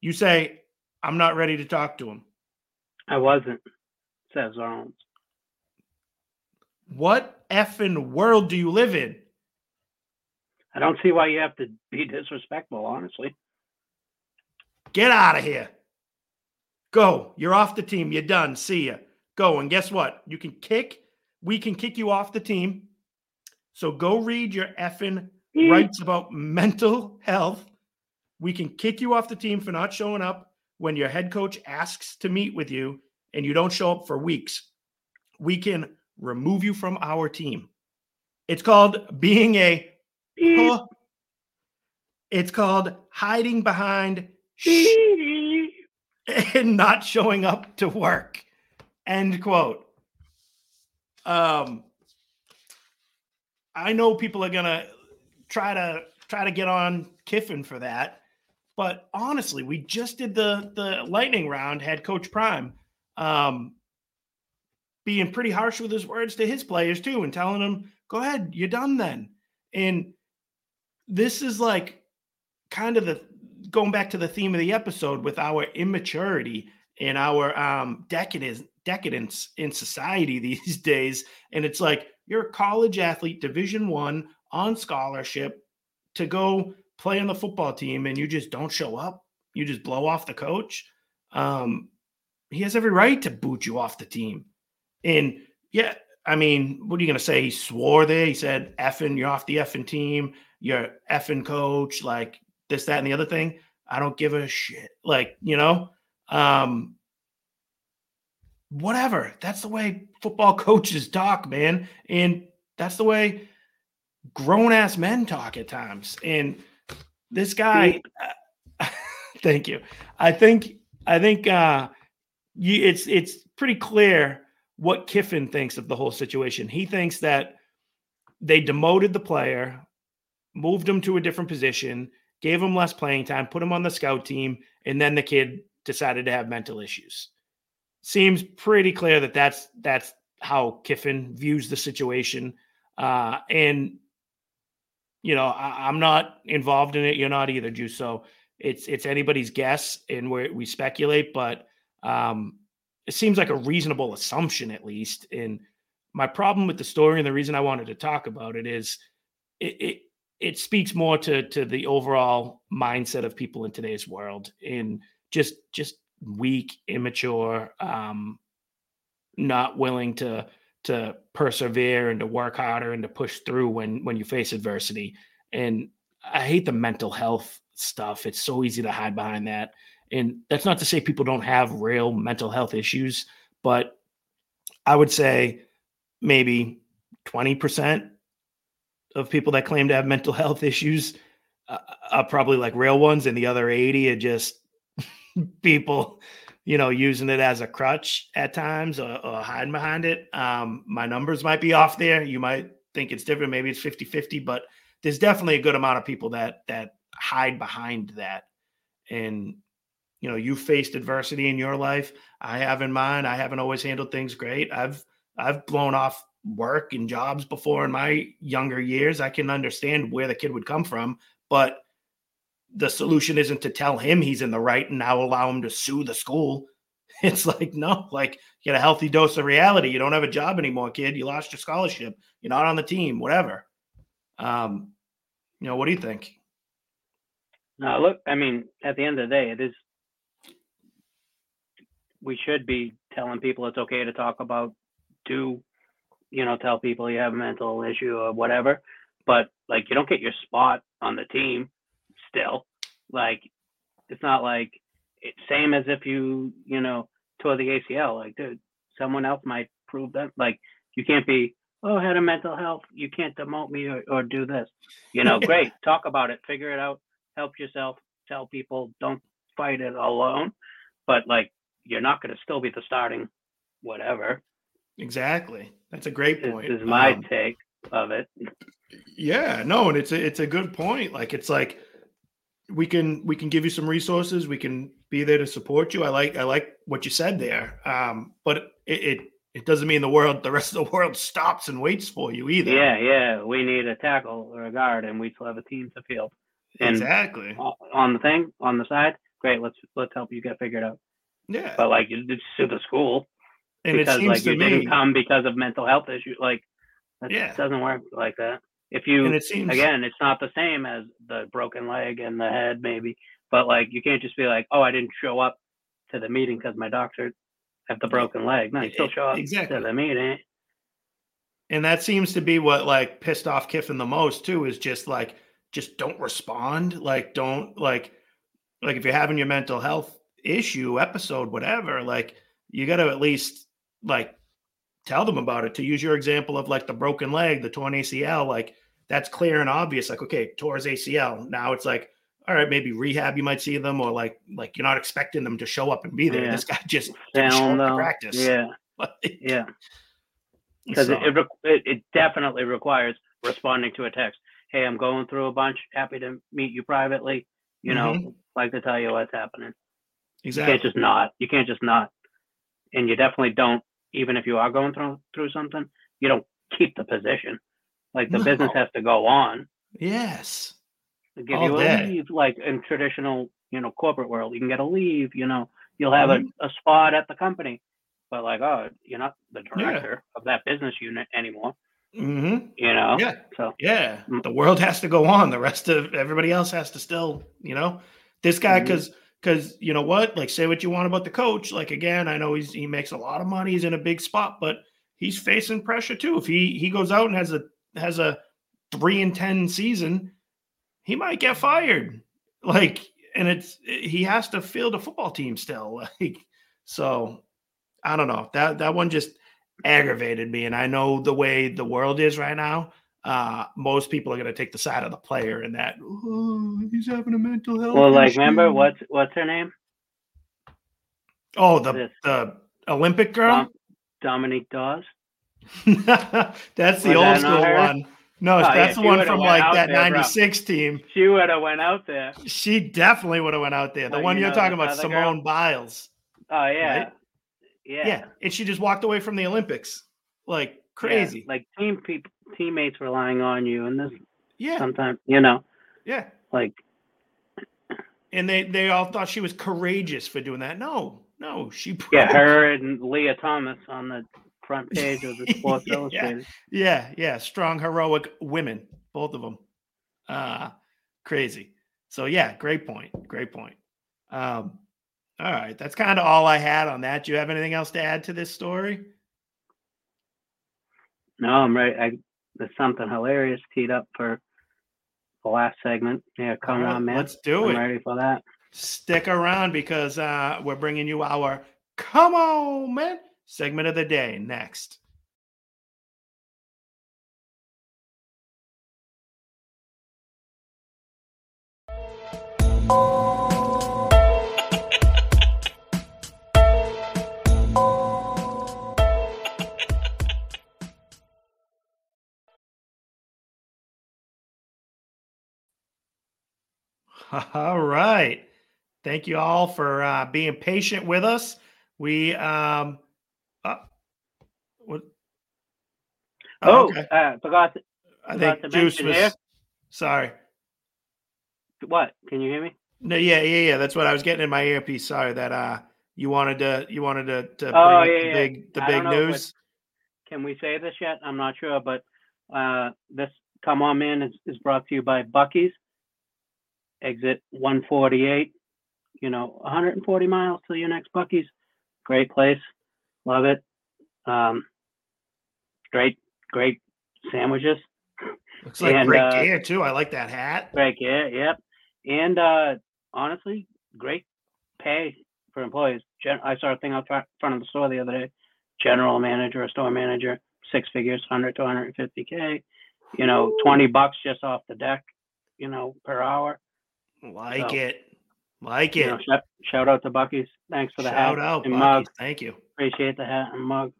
You say, I'm not ready to talk to him. I wasn't, says Rollins. What effing world do you live in? I don't see why you have to be disrespectful, honestly. Get out of here. Go. You're off the team. You're done. See ya. Go. And guess what? You can kick. We can kick you off the team. So go read your effing rights about mental health. We can kick you off the team for not showing up when your head coach asks to meet with you and you don't show up for weeks. We can remove you from our team. It's called being a it's called hiding behind and not showing up to work. End quote. Um, I know people are gonna try to try to get on Kiffin for that, but honestly, we just did the the lightning round. Had Coach Prime um, being pretty harsh with his words to his players too, and telling them, "Go ahead, you're done then." And this is like kind of the going back to the theme of the episode with our immaturity and our um, decadence decadence in society these days. And it's like you're a college athlete, Division One, on scholarship, to go play on the football team, and you just don't show up. You just blow off the coach. Um, he has every right to boot you off the team. And yeah, I mean, what are you going to say? He swore there. He said, effing, you're off the effing team. You're effing coach, like this, that, and the other thing. I don't give a shit. Like, you know, um, whatever. That's the way football coaches talk, man. And that's the way grown ass men talk at times. And this guy, thank you. I think, I think, uh, you, it's, it's pretty clear what Kiffin thinks of the whole situation. He thinks that they demoted the player, moved him to a different position, gave him less playing time, put him on the scout team, and then the kid decided to have mental issues. Seems pretty clear that that's that's how Kiffin views the situation. Uh, and you know, I, am not involved in it. You're not either, Juice. So it's it's anybody's guess, and we we speculate. But um, it seems like a reasonable assumption, at least. And my problem with the story, and the reason I wanted to talk about it, is it, it it speaks more to to the overall mindset of people in today's world and just just weak immature um not willing to to persevere and to work harder and to push through when when you face adversity. And i hate the mental health stuff. It's so easy to hide behind that. And that's not to say people don't have real mental health issues but i would say maybe 20% of people that claim to have mental health issues uh, are probably like real ones, and the other 80 are just people, you know, using it as a crutch at times or, or hiding behind it. Um, my numbers might be off there. You might think it's different. Maybe it's 50 50, but there's definitely a good amount of people that that hide behind that. And you know, you faced adversity in your life. I have in mine. I haven't always handled things great. I've I've blown off work and jobs before in my younger years. I can understand where the kid would come from, but the solution isn't to tell him he's in the right and now allow him to sue the school. It's like, no, like get a healthy dose of reality. You don't have a job anymore, kid. You lost your scholarship. You're not on the team, whatever. Um, you know, what do you think? No, look, I mean, at the end of the day, it is we should be telling people it's okay to talk about do you know, tell people you have a mental issue or whatever. But like, you don't get your spot on the team still. Like, it's not like it's same as if you, you know, tore the ACL. Like, dude, someone else might prove that. Like, you can't be, oh, I had a mental health. You can't demote me or, or do this. You know, great. Talk about it. Figure it out. Help yourself. Tell people. Don't fight it alone. But like, you're not going to still be the starting whatever. Exactly. That's a great point. This is my um, take of it. Yeah, no, and it's a it's a good point. Like it's like we can we can give you some resources. We can be there to support you. I like I like what you said there. Um, but it, it it doesn't mean the world the rest of the world stops and waits for you either. Yeah, yeah. We need a tackle or a guard, and we still have a team to field. And exactly. On the thing on the side, great. Let's let's help you get figured out. Yeah. But like, it's to the school and because like you me, didn't come because of mental health issues. Like that yeah. doesn't work like that. If you and it seems, again, it's not the same as the broken leg and the head, maybe. But like you can't just be like, oh, I didn't show up to the meeting because my doctor had the broken leg. No, you still show up exactly. to the meeting. And that seems to be what like pissed off Kiffin the most too, is just like just don't respond. Like don't like like if you're having your mental health issue, episode, whatever, like you gotta at least like tell them about it. To use your example of like the broken leg, the torn ACL, like that's clear and obvious. Like, okay, tore his ACL. Now it's like, all right, maybe rehab. You might see them, or like, like you're not expecting them to show up and be there. Yeah. This guy just didn't show up to practice. Yeah, like, yeah. Because so. it, it it definitely requires responding to a text. Hey, I'm going through a bunch. Happy to meet you privately. You know, Mhm. like to tell you what's happening. exactly. You can't just not. You can't just not. And you definitely don't, even if you are going through through something, you don't keep the position. Like the business has to go on. yes. They give All you a day. leave, like in traditional, you know, corporate world, you can get a leave. You know, you'll have Mhm. a, a spot at the company. But like, oh, you're not the Yeah. director of that business unit anymore. Mm-hmm. You know. Yeah. So Yeah. The world has to go on. The rest of everybody else has to still, you know, this guy, because, because you know what? Like, say what you want about the coach. Like, again, I know he's he makes a lot of money. He's in a big spot, but he's facing pressure too. If he he goes out and has a has a three and ten season, he might get fired. Like, and it's he has to field a football team still. Like, so I don't know. That that one just aggravated me. And I know the way the world is right now. Uh, most people are going to take the side of the player in that. Oh, he's having a mental health. well, like, remember what's what's her name? Oh, the this- the Olympic girl. Dom- Dominique Dawes. that's the Was old that school one. No, Oh, yeah, that's the one from like that '96 team. She would have went out there. She definitely would have went out there. The Like, one you you're talking about, other girl? Simone Biles. Oh yeah, Right? yeah, Yeah, and she just walked away from the Olympics, like Yeah, crazy. Like team people, teammates relying on you, and this Yeah, sometimes you know, yeah. like And they they all thought she was courageous for doing that. No, no, she yeah, her and Lia Thomas on the front page of the Sports Yeah. Illustrated. Yeah, yeah, strong, heroic women, both of them. Uh crazy. So yeah, great point. Great point. Um, all right, that's kind of all I had on that. Do you have anything else to add to this story? No, I'm right. I, there's something hilarious teed up for the last segment. Yeah, come right, on, man. let's do I'm it. ready for that. Stick around because uh we're bringing you our come on, man segment of the day next. All right. Thank you all for uh, being patient with us. We um uh, what Oh, okay. uh, forgot. To, I forgot think Juice was here. sorry. What? Can you hear me? No, yeah, yeah, yeah. That's what I was getting in my earpiece. Sorry that uh you wanted to you wanted to, to bring Oh yeah, the yeah. big the I big news. Can we say this yet? I'm not sure, but uh, this "Come On Man" is, is brought to you by Buc-ee's. Exit 148. You know, 140 miles to your next Buc-ee's. Great place, love it. Um, great, great sandwiches. Looks like And, great uh, gear too. I like that hat. Great gear, yep. And uh, honestly, great pay for employees. Gen- I saw a thing out front of the store the other day. General manager, a store manager, six figures, 100 to 150k. You know, 20 bucks just off the deck. You know, per hour. Like So, it. Like it. know, shout, shout out to Buc-ee's. Thanks for the Shout hat out, and Buc-ee's. mug. Thank you. Appreciate the hat and mug.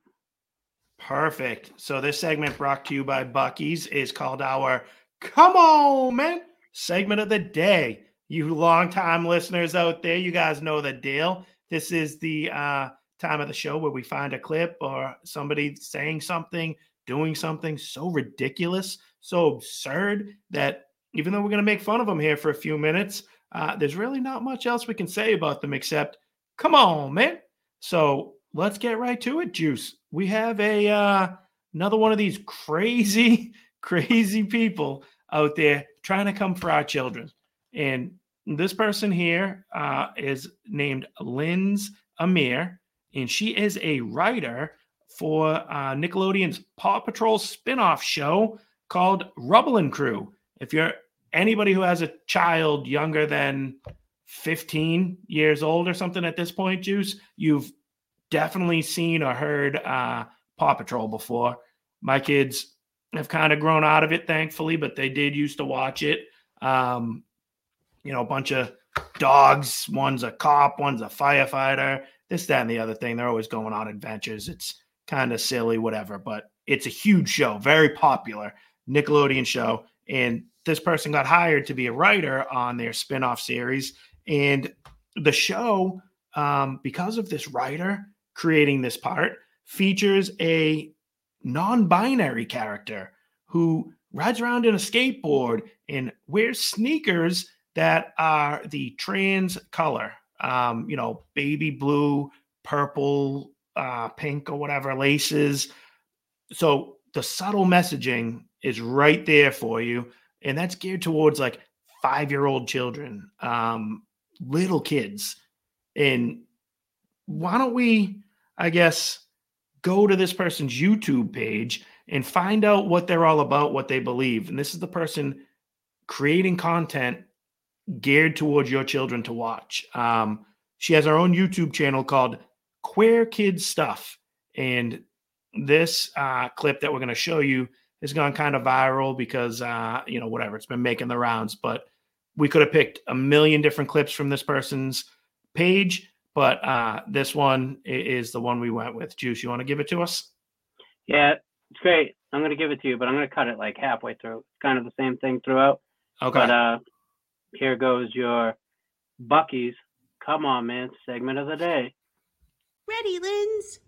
Perfect. So this segment brought to you by Buc-ee's is called our Come On Man segment of the day. You longtime listeners out there, you guys know the deal. This is the uh, time of the show where we find a clip or somebody saying something, doing something so ridiculous, so absurd that even though we're going to make fun of them here for a few minutes, uh, there's really not much else we can say about them except, come on, man. So let's get right to it, Juice. We have a uh, another one of these crazy, crazy people out there trying to come for our children. And this person here uh, is named Lindz Amer, and she is a writer for uh, Nickelodeon's Paw Patrol spin-off show called Rubble and Crew. If you're anybody who has a child younger than 15 years old or something at this point, Juice, you've definitely seen or heard uh, Paw Patrol before. My kids have kind of grown out of it, thankfully, but they did used to watch it. Um, you know, a bunch of dogs. One's a cop, one's a firefighter, this, that, and the other thing. They're always going on adventures. It's kind of silly, whatever, but it's a huge show, very popular Nickelodeon show. And this person got hired to be a writer on their spin off series. And the show, um, because of this writer creating this part, features a non binary character who rides around in a skateboard and wears sneakers that are the trans color um, you know, baby blue, purple, uh, pink, or whatever laces. So the subtle messaging is right there for you, and that's geared towards like five year old children, um, little kids. And why don't we, I guess, go to this person's YouTube page and find out what they're all about, what they believe. And this is the person creating content geared towards your children to watch. Um, she has her own YouTube channel called Queer Kids Stuff. And this uh, clip that we're going to show you has gone kind of viral because, uh, you know, whatever, it's been making the rounds. But we could have picked a million different clips from this person's page. But uh, this one is the one we went with. Juice, you want to give it to us? Yeah, it's great. I'm going to give it to you, but I'm going to cut it like halfway through. It's kind of the same thing throughout. Okay. But uh, here goes your Buc-ee's Come On Man segment of the day. Ready, Lindz?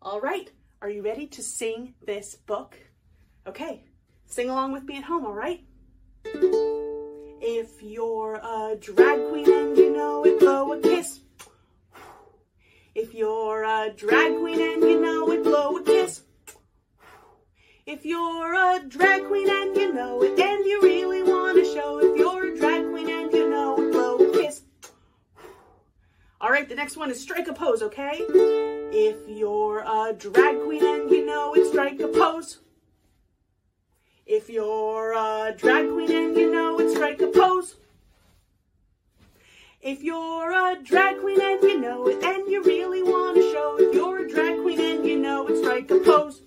All right. Are you ready to sing this book? Okay. Sing along with me at home, all right? If you're a drag queen and you know it, blow a kiss. If you're a drag queen and you know it, blow a kiss. If you're a drag queen and you know it, and you really want to show, if you're a drag queen and you know it, blow a kiss. All right, the next one is strike a pose, okay? If you're a drag queen and you know it, strike a pose. If you're a drag queen and you know it, strike a pose. If you're a drag queen and you know it, and you really want to show, if you're a drag queen and you know it, strike a pose.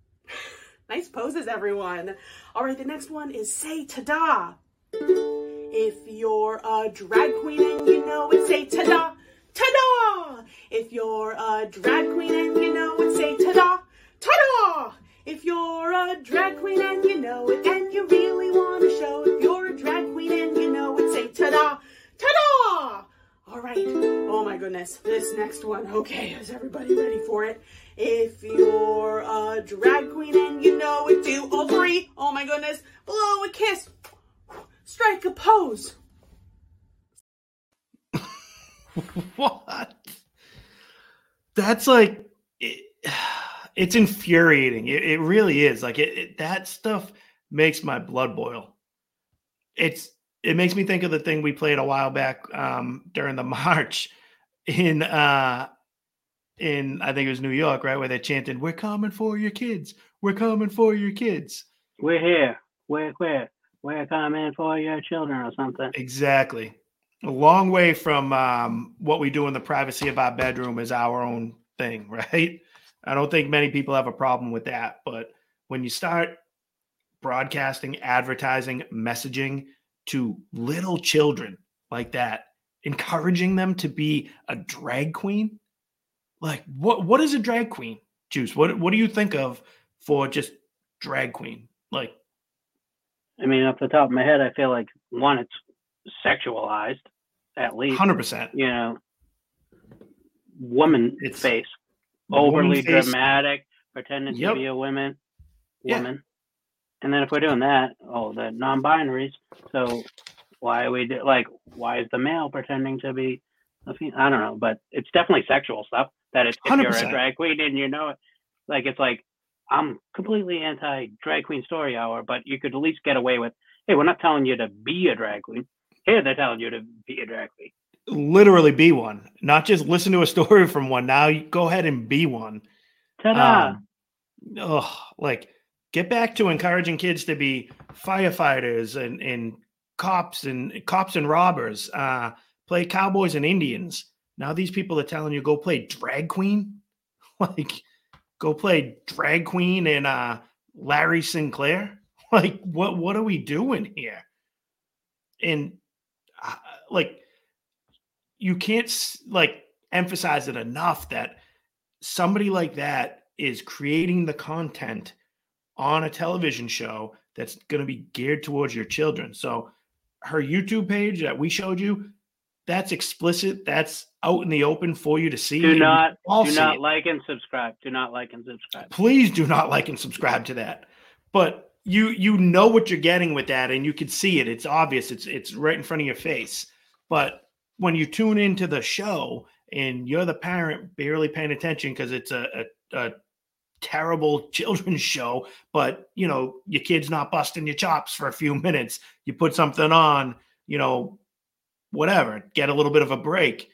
nice poses, everyone. All right, the next one is say ta-da. If you're a drag queen and you know it, say ta-da. Ta-da! If you're a drag queen and you know it, say ta-da. Ta-da! If you're a drag queen and you know it, and you really want to show, if you're a drag queen and you know it, say ta-da. Ta-da! All right. Oh my goodness. This next one. Okay, is everybody ready for it? If you're a drag queen and you know it, do all three. Oh my goodness. Blow a kiss. Strike a pose. what? That's like it, it's infuriating. It, it really is. Like it, it, that stuff makes my blood boil. It's it makes me think of the thing we played a while back um, during the march in uh in I think it was New York, right, where they chanted, "We're coming for your kids. We're coming for your kids." We're here. We're where? We're coming for your children or something. Exactly. A long way from um, what we do in the privacy of our bedroom is our own thing, right? I don't think many people have a problem with that, but when you start broadcasting, advertising, messaging to little children like that, encouraging them to be a drag queen, like what what is a drag queen? Juice, what what do you think of for just drag queen? Like I mean, off the top of my head, I feel like one, it's sexualized, at least. hundred percent. You know, woman It's face, overly face. dramatic, pretending Yep. to be a woman, Yeah. woman. And then if we're doing that, oh, the non-binaries. So why are we do, like? Why is the male pretending to be a female? I don't know, but it's definitely sexual stuff. That it's, if you're a 100%. drag queen and you know it, like it's like I'm completely anti drag queen story hour, but you could at least get away with, hey, we're not telling you to be a drag queen. Here they're telling you to be a drag queen. literally be one, not just listen to a story from one. Now you go ahead and be one. Ta-da! Um, ugh, like get back to encouraging kids to be firefighters and, and cops and cops and robbers. Uh, play cowboys and Indians. Now these people are telling you go play drag queen, like go play drag queen and uh, Larry Sinclair. Like what what are we doing here? And like you can't like emphasize it enough that somebody like that is creating the content on a television show that's going to be geared towards your children. So her YouTube page that we showed you, that's explicit. That's out in the open for you to see. Do not do not it. like and subscribe. Do not like and subscribe. Please do not like and subscribe to that. But you you know what you're getting with that, and you can see it. It's obvious. It's it's right in front of your face. But when you tune into the show and you're the parent barely paying attention because it's a, a, a terrible children's show, but you know, your kid's not busting your chops for a few minutes. You put something on, you know, whatever, get a little bit of a break.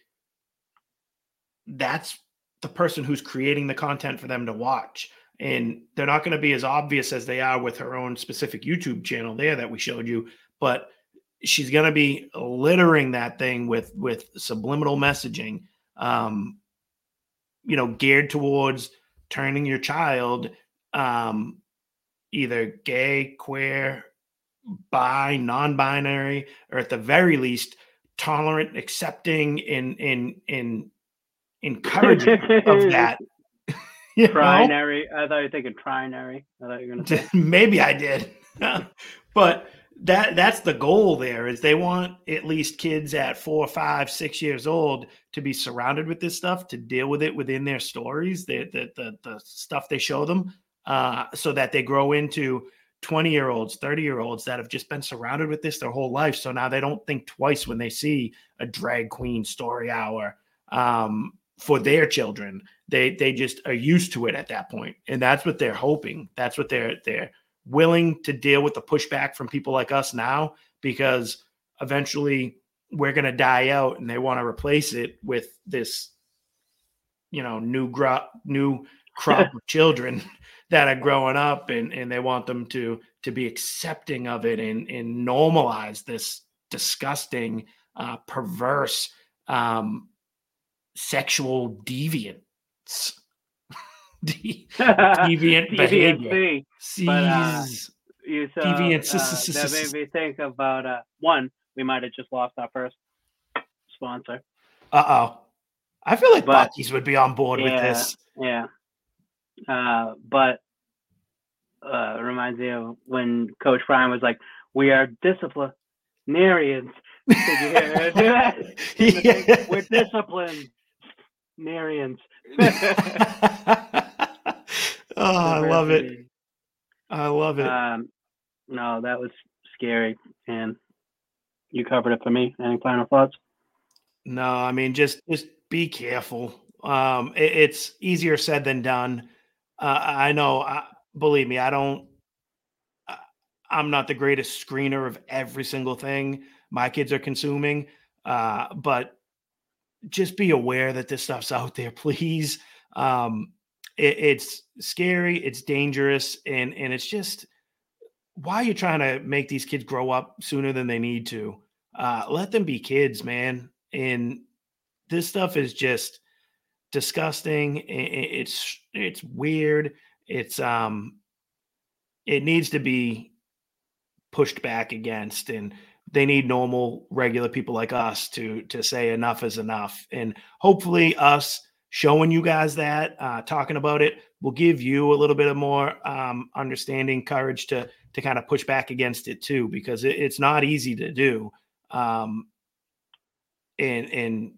That's the person who's creating the content for them to watch. And they're not going to be as obvious as they are with her own specific YouTube channel there that we showed you, but she's going to be littering that thing with with subliminal messaging um you know geared towards turning your child um either gay queer bi non-binary or at the very least tolerant accepting and and and encouraging of that you know? I thought you were thinking trinary. I thought you were going to say. maybe I did, but that that's the goal. There is they want at least kids at four, five, six years old to be surrounded with this stuff to deal with it within their stories, the the the, the stuff they show them, uh, so that they grow into 20 year olds, 30 year olds that have just been surrounded with this their whole life. So now they don't think twice when they see a drag queen story hour um, for their children. They they just are used to it at that point, and that's what they're hoping. That's what they're they're willing to deal with the pushback from people like us now because eventually we're going to die out, and they want to replace it with this, you know, new gro- new crop of children that are growing up, and and they want them to to be accepting of it and and normalize this disgusting, uh, perverse. Um, sexual deviance. De- deviant behavior. But, uh, you so Deviance. uh, that made me think about uh, one. We might have just lost our first sponsor. Uh oh. I feel like But- Buc-ee's would be on board with this. Yeah. Uh, but uh, reminds me of when Coach Brian was like, "We are disciplinarians." Did you hear her do that? In the thing? Oh, I love it. I love it. Um, no, that was scary, and you covered it for me. Any final thoughts? No, I mean just just be careful. Um, it- it's easier said than done. Uh, I know. I, believe me, I don't. I- I'm not the greatest screener of every single thing my kids are consuming, uh, but just be aware that this stuff's out there, please. Um, it, it's scary, it's dangerous, and and it's just why are you trying to make these kids grow up sooner than they need to? Uh, let them be kids, man. And this stuff is just disgusting. It's it's weird. It's um, it needs to be pushed back against, and they need normal, regular people like us to to say enough is enough. And hopefully, us showing you guys that, uh, talking about it, will give you a little bit of more um, understanding, courage to to kind of push back against it too, because it, it's not easy to do. Um, and and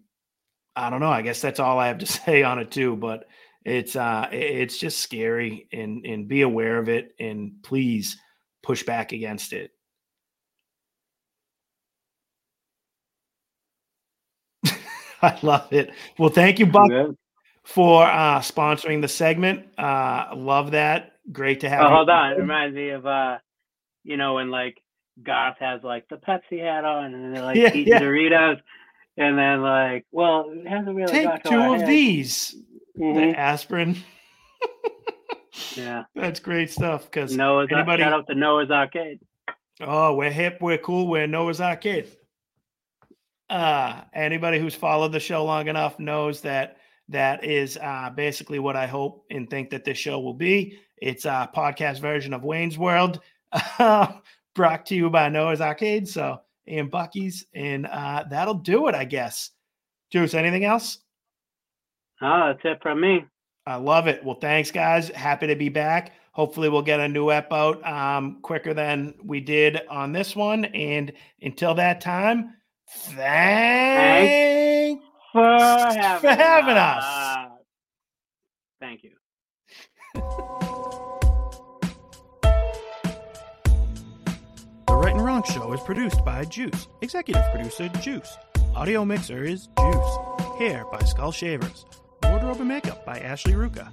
I don't know. I guess that's all I have to say on it too. But it's uh, it's just scary, and and be aware of it, and please push back against it. I love it. Well, thank you, Buck, for uh, sponsoring the segment. Uh, love that. Great to have. Oh, you. hold on. It reminds me of uh, you know, when like Garth has like the Pepsi hat on and they're like Yeah, eating yeah. Doritos, and then like, well, it hasn't really Take two of head. these. Mhm. The aspirin. Yeah. That's great stuff. Because Noah's anybody, shout out to Noah's Arcade. Oh, we're hip, we're cool, we're Noah's Arcade. Uh, anybody who's followed the show long enough knows that that is uh, basically what I hope and think that this show will be. It's a podcast version of Wayne's World, brought to you by Noah's Arcade, so and Buc-ee's, and uh, that'll do it, I guess. Juice, anything else? Oh, that's it from me. I love it. Well, thanks, guys. Happy to be back. Hopefully, we'll get a new ep out um, quicker than we did on this one. And until that time, thanks For having, for having us. us. Thank you. The Right and Wrong Show is produced by Juice, executive producer Juice. Audio mixer is Juice. Hair by Skull Shavers. Wardrobe and makeup by Ashley Ruka.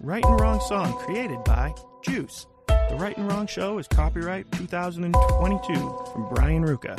Right and Wrong song created by Juice. The Right and Wrong Show is copyright 2022 from Brian Ruka.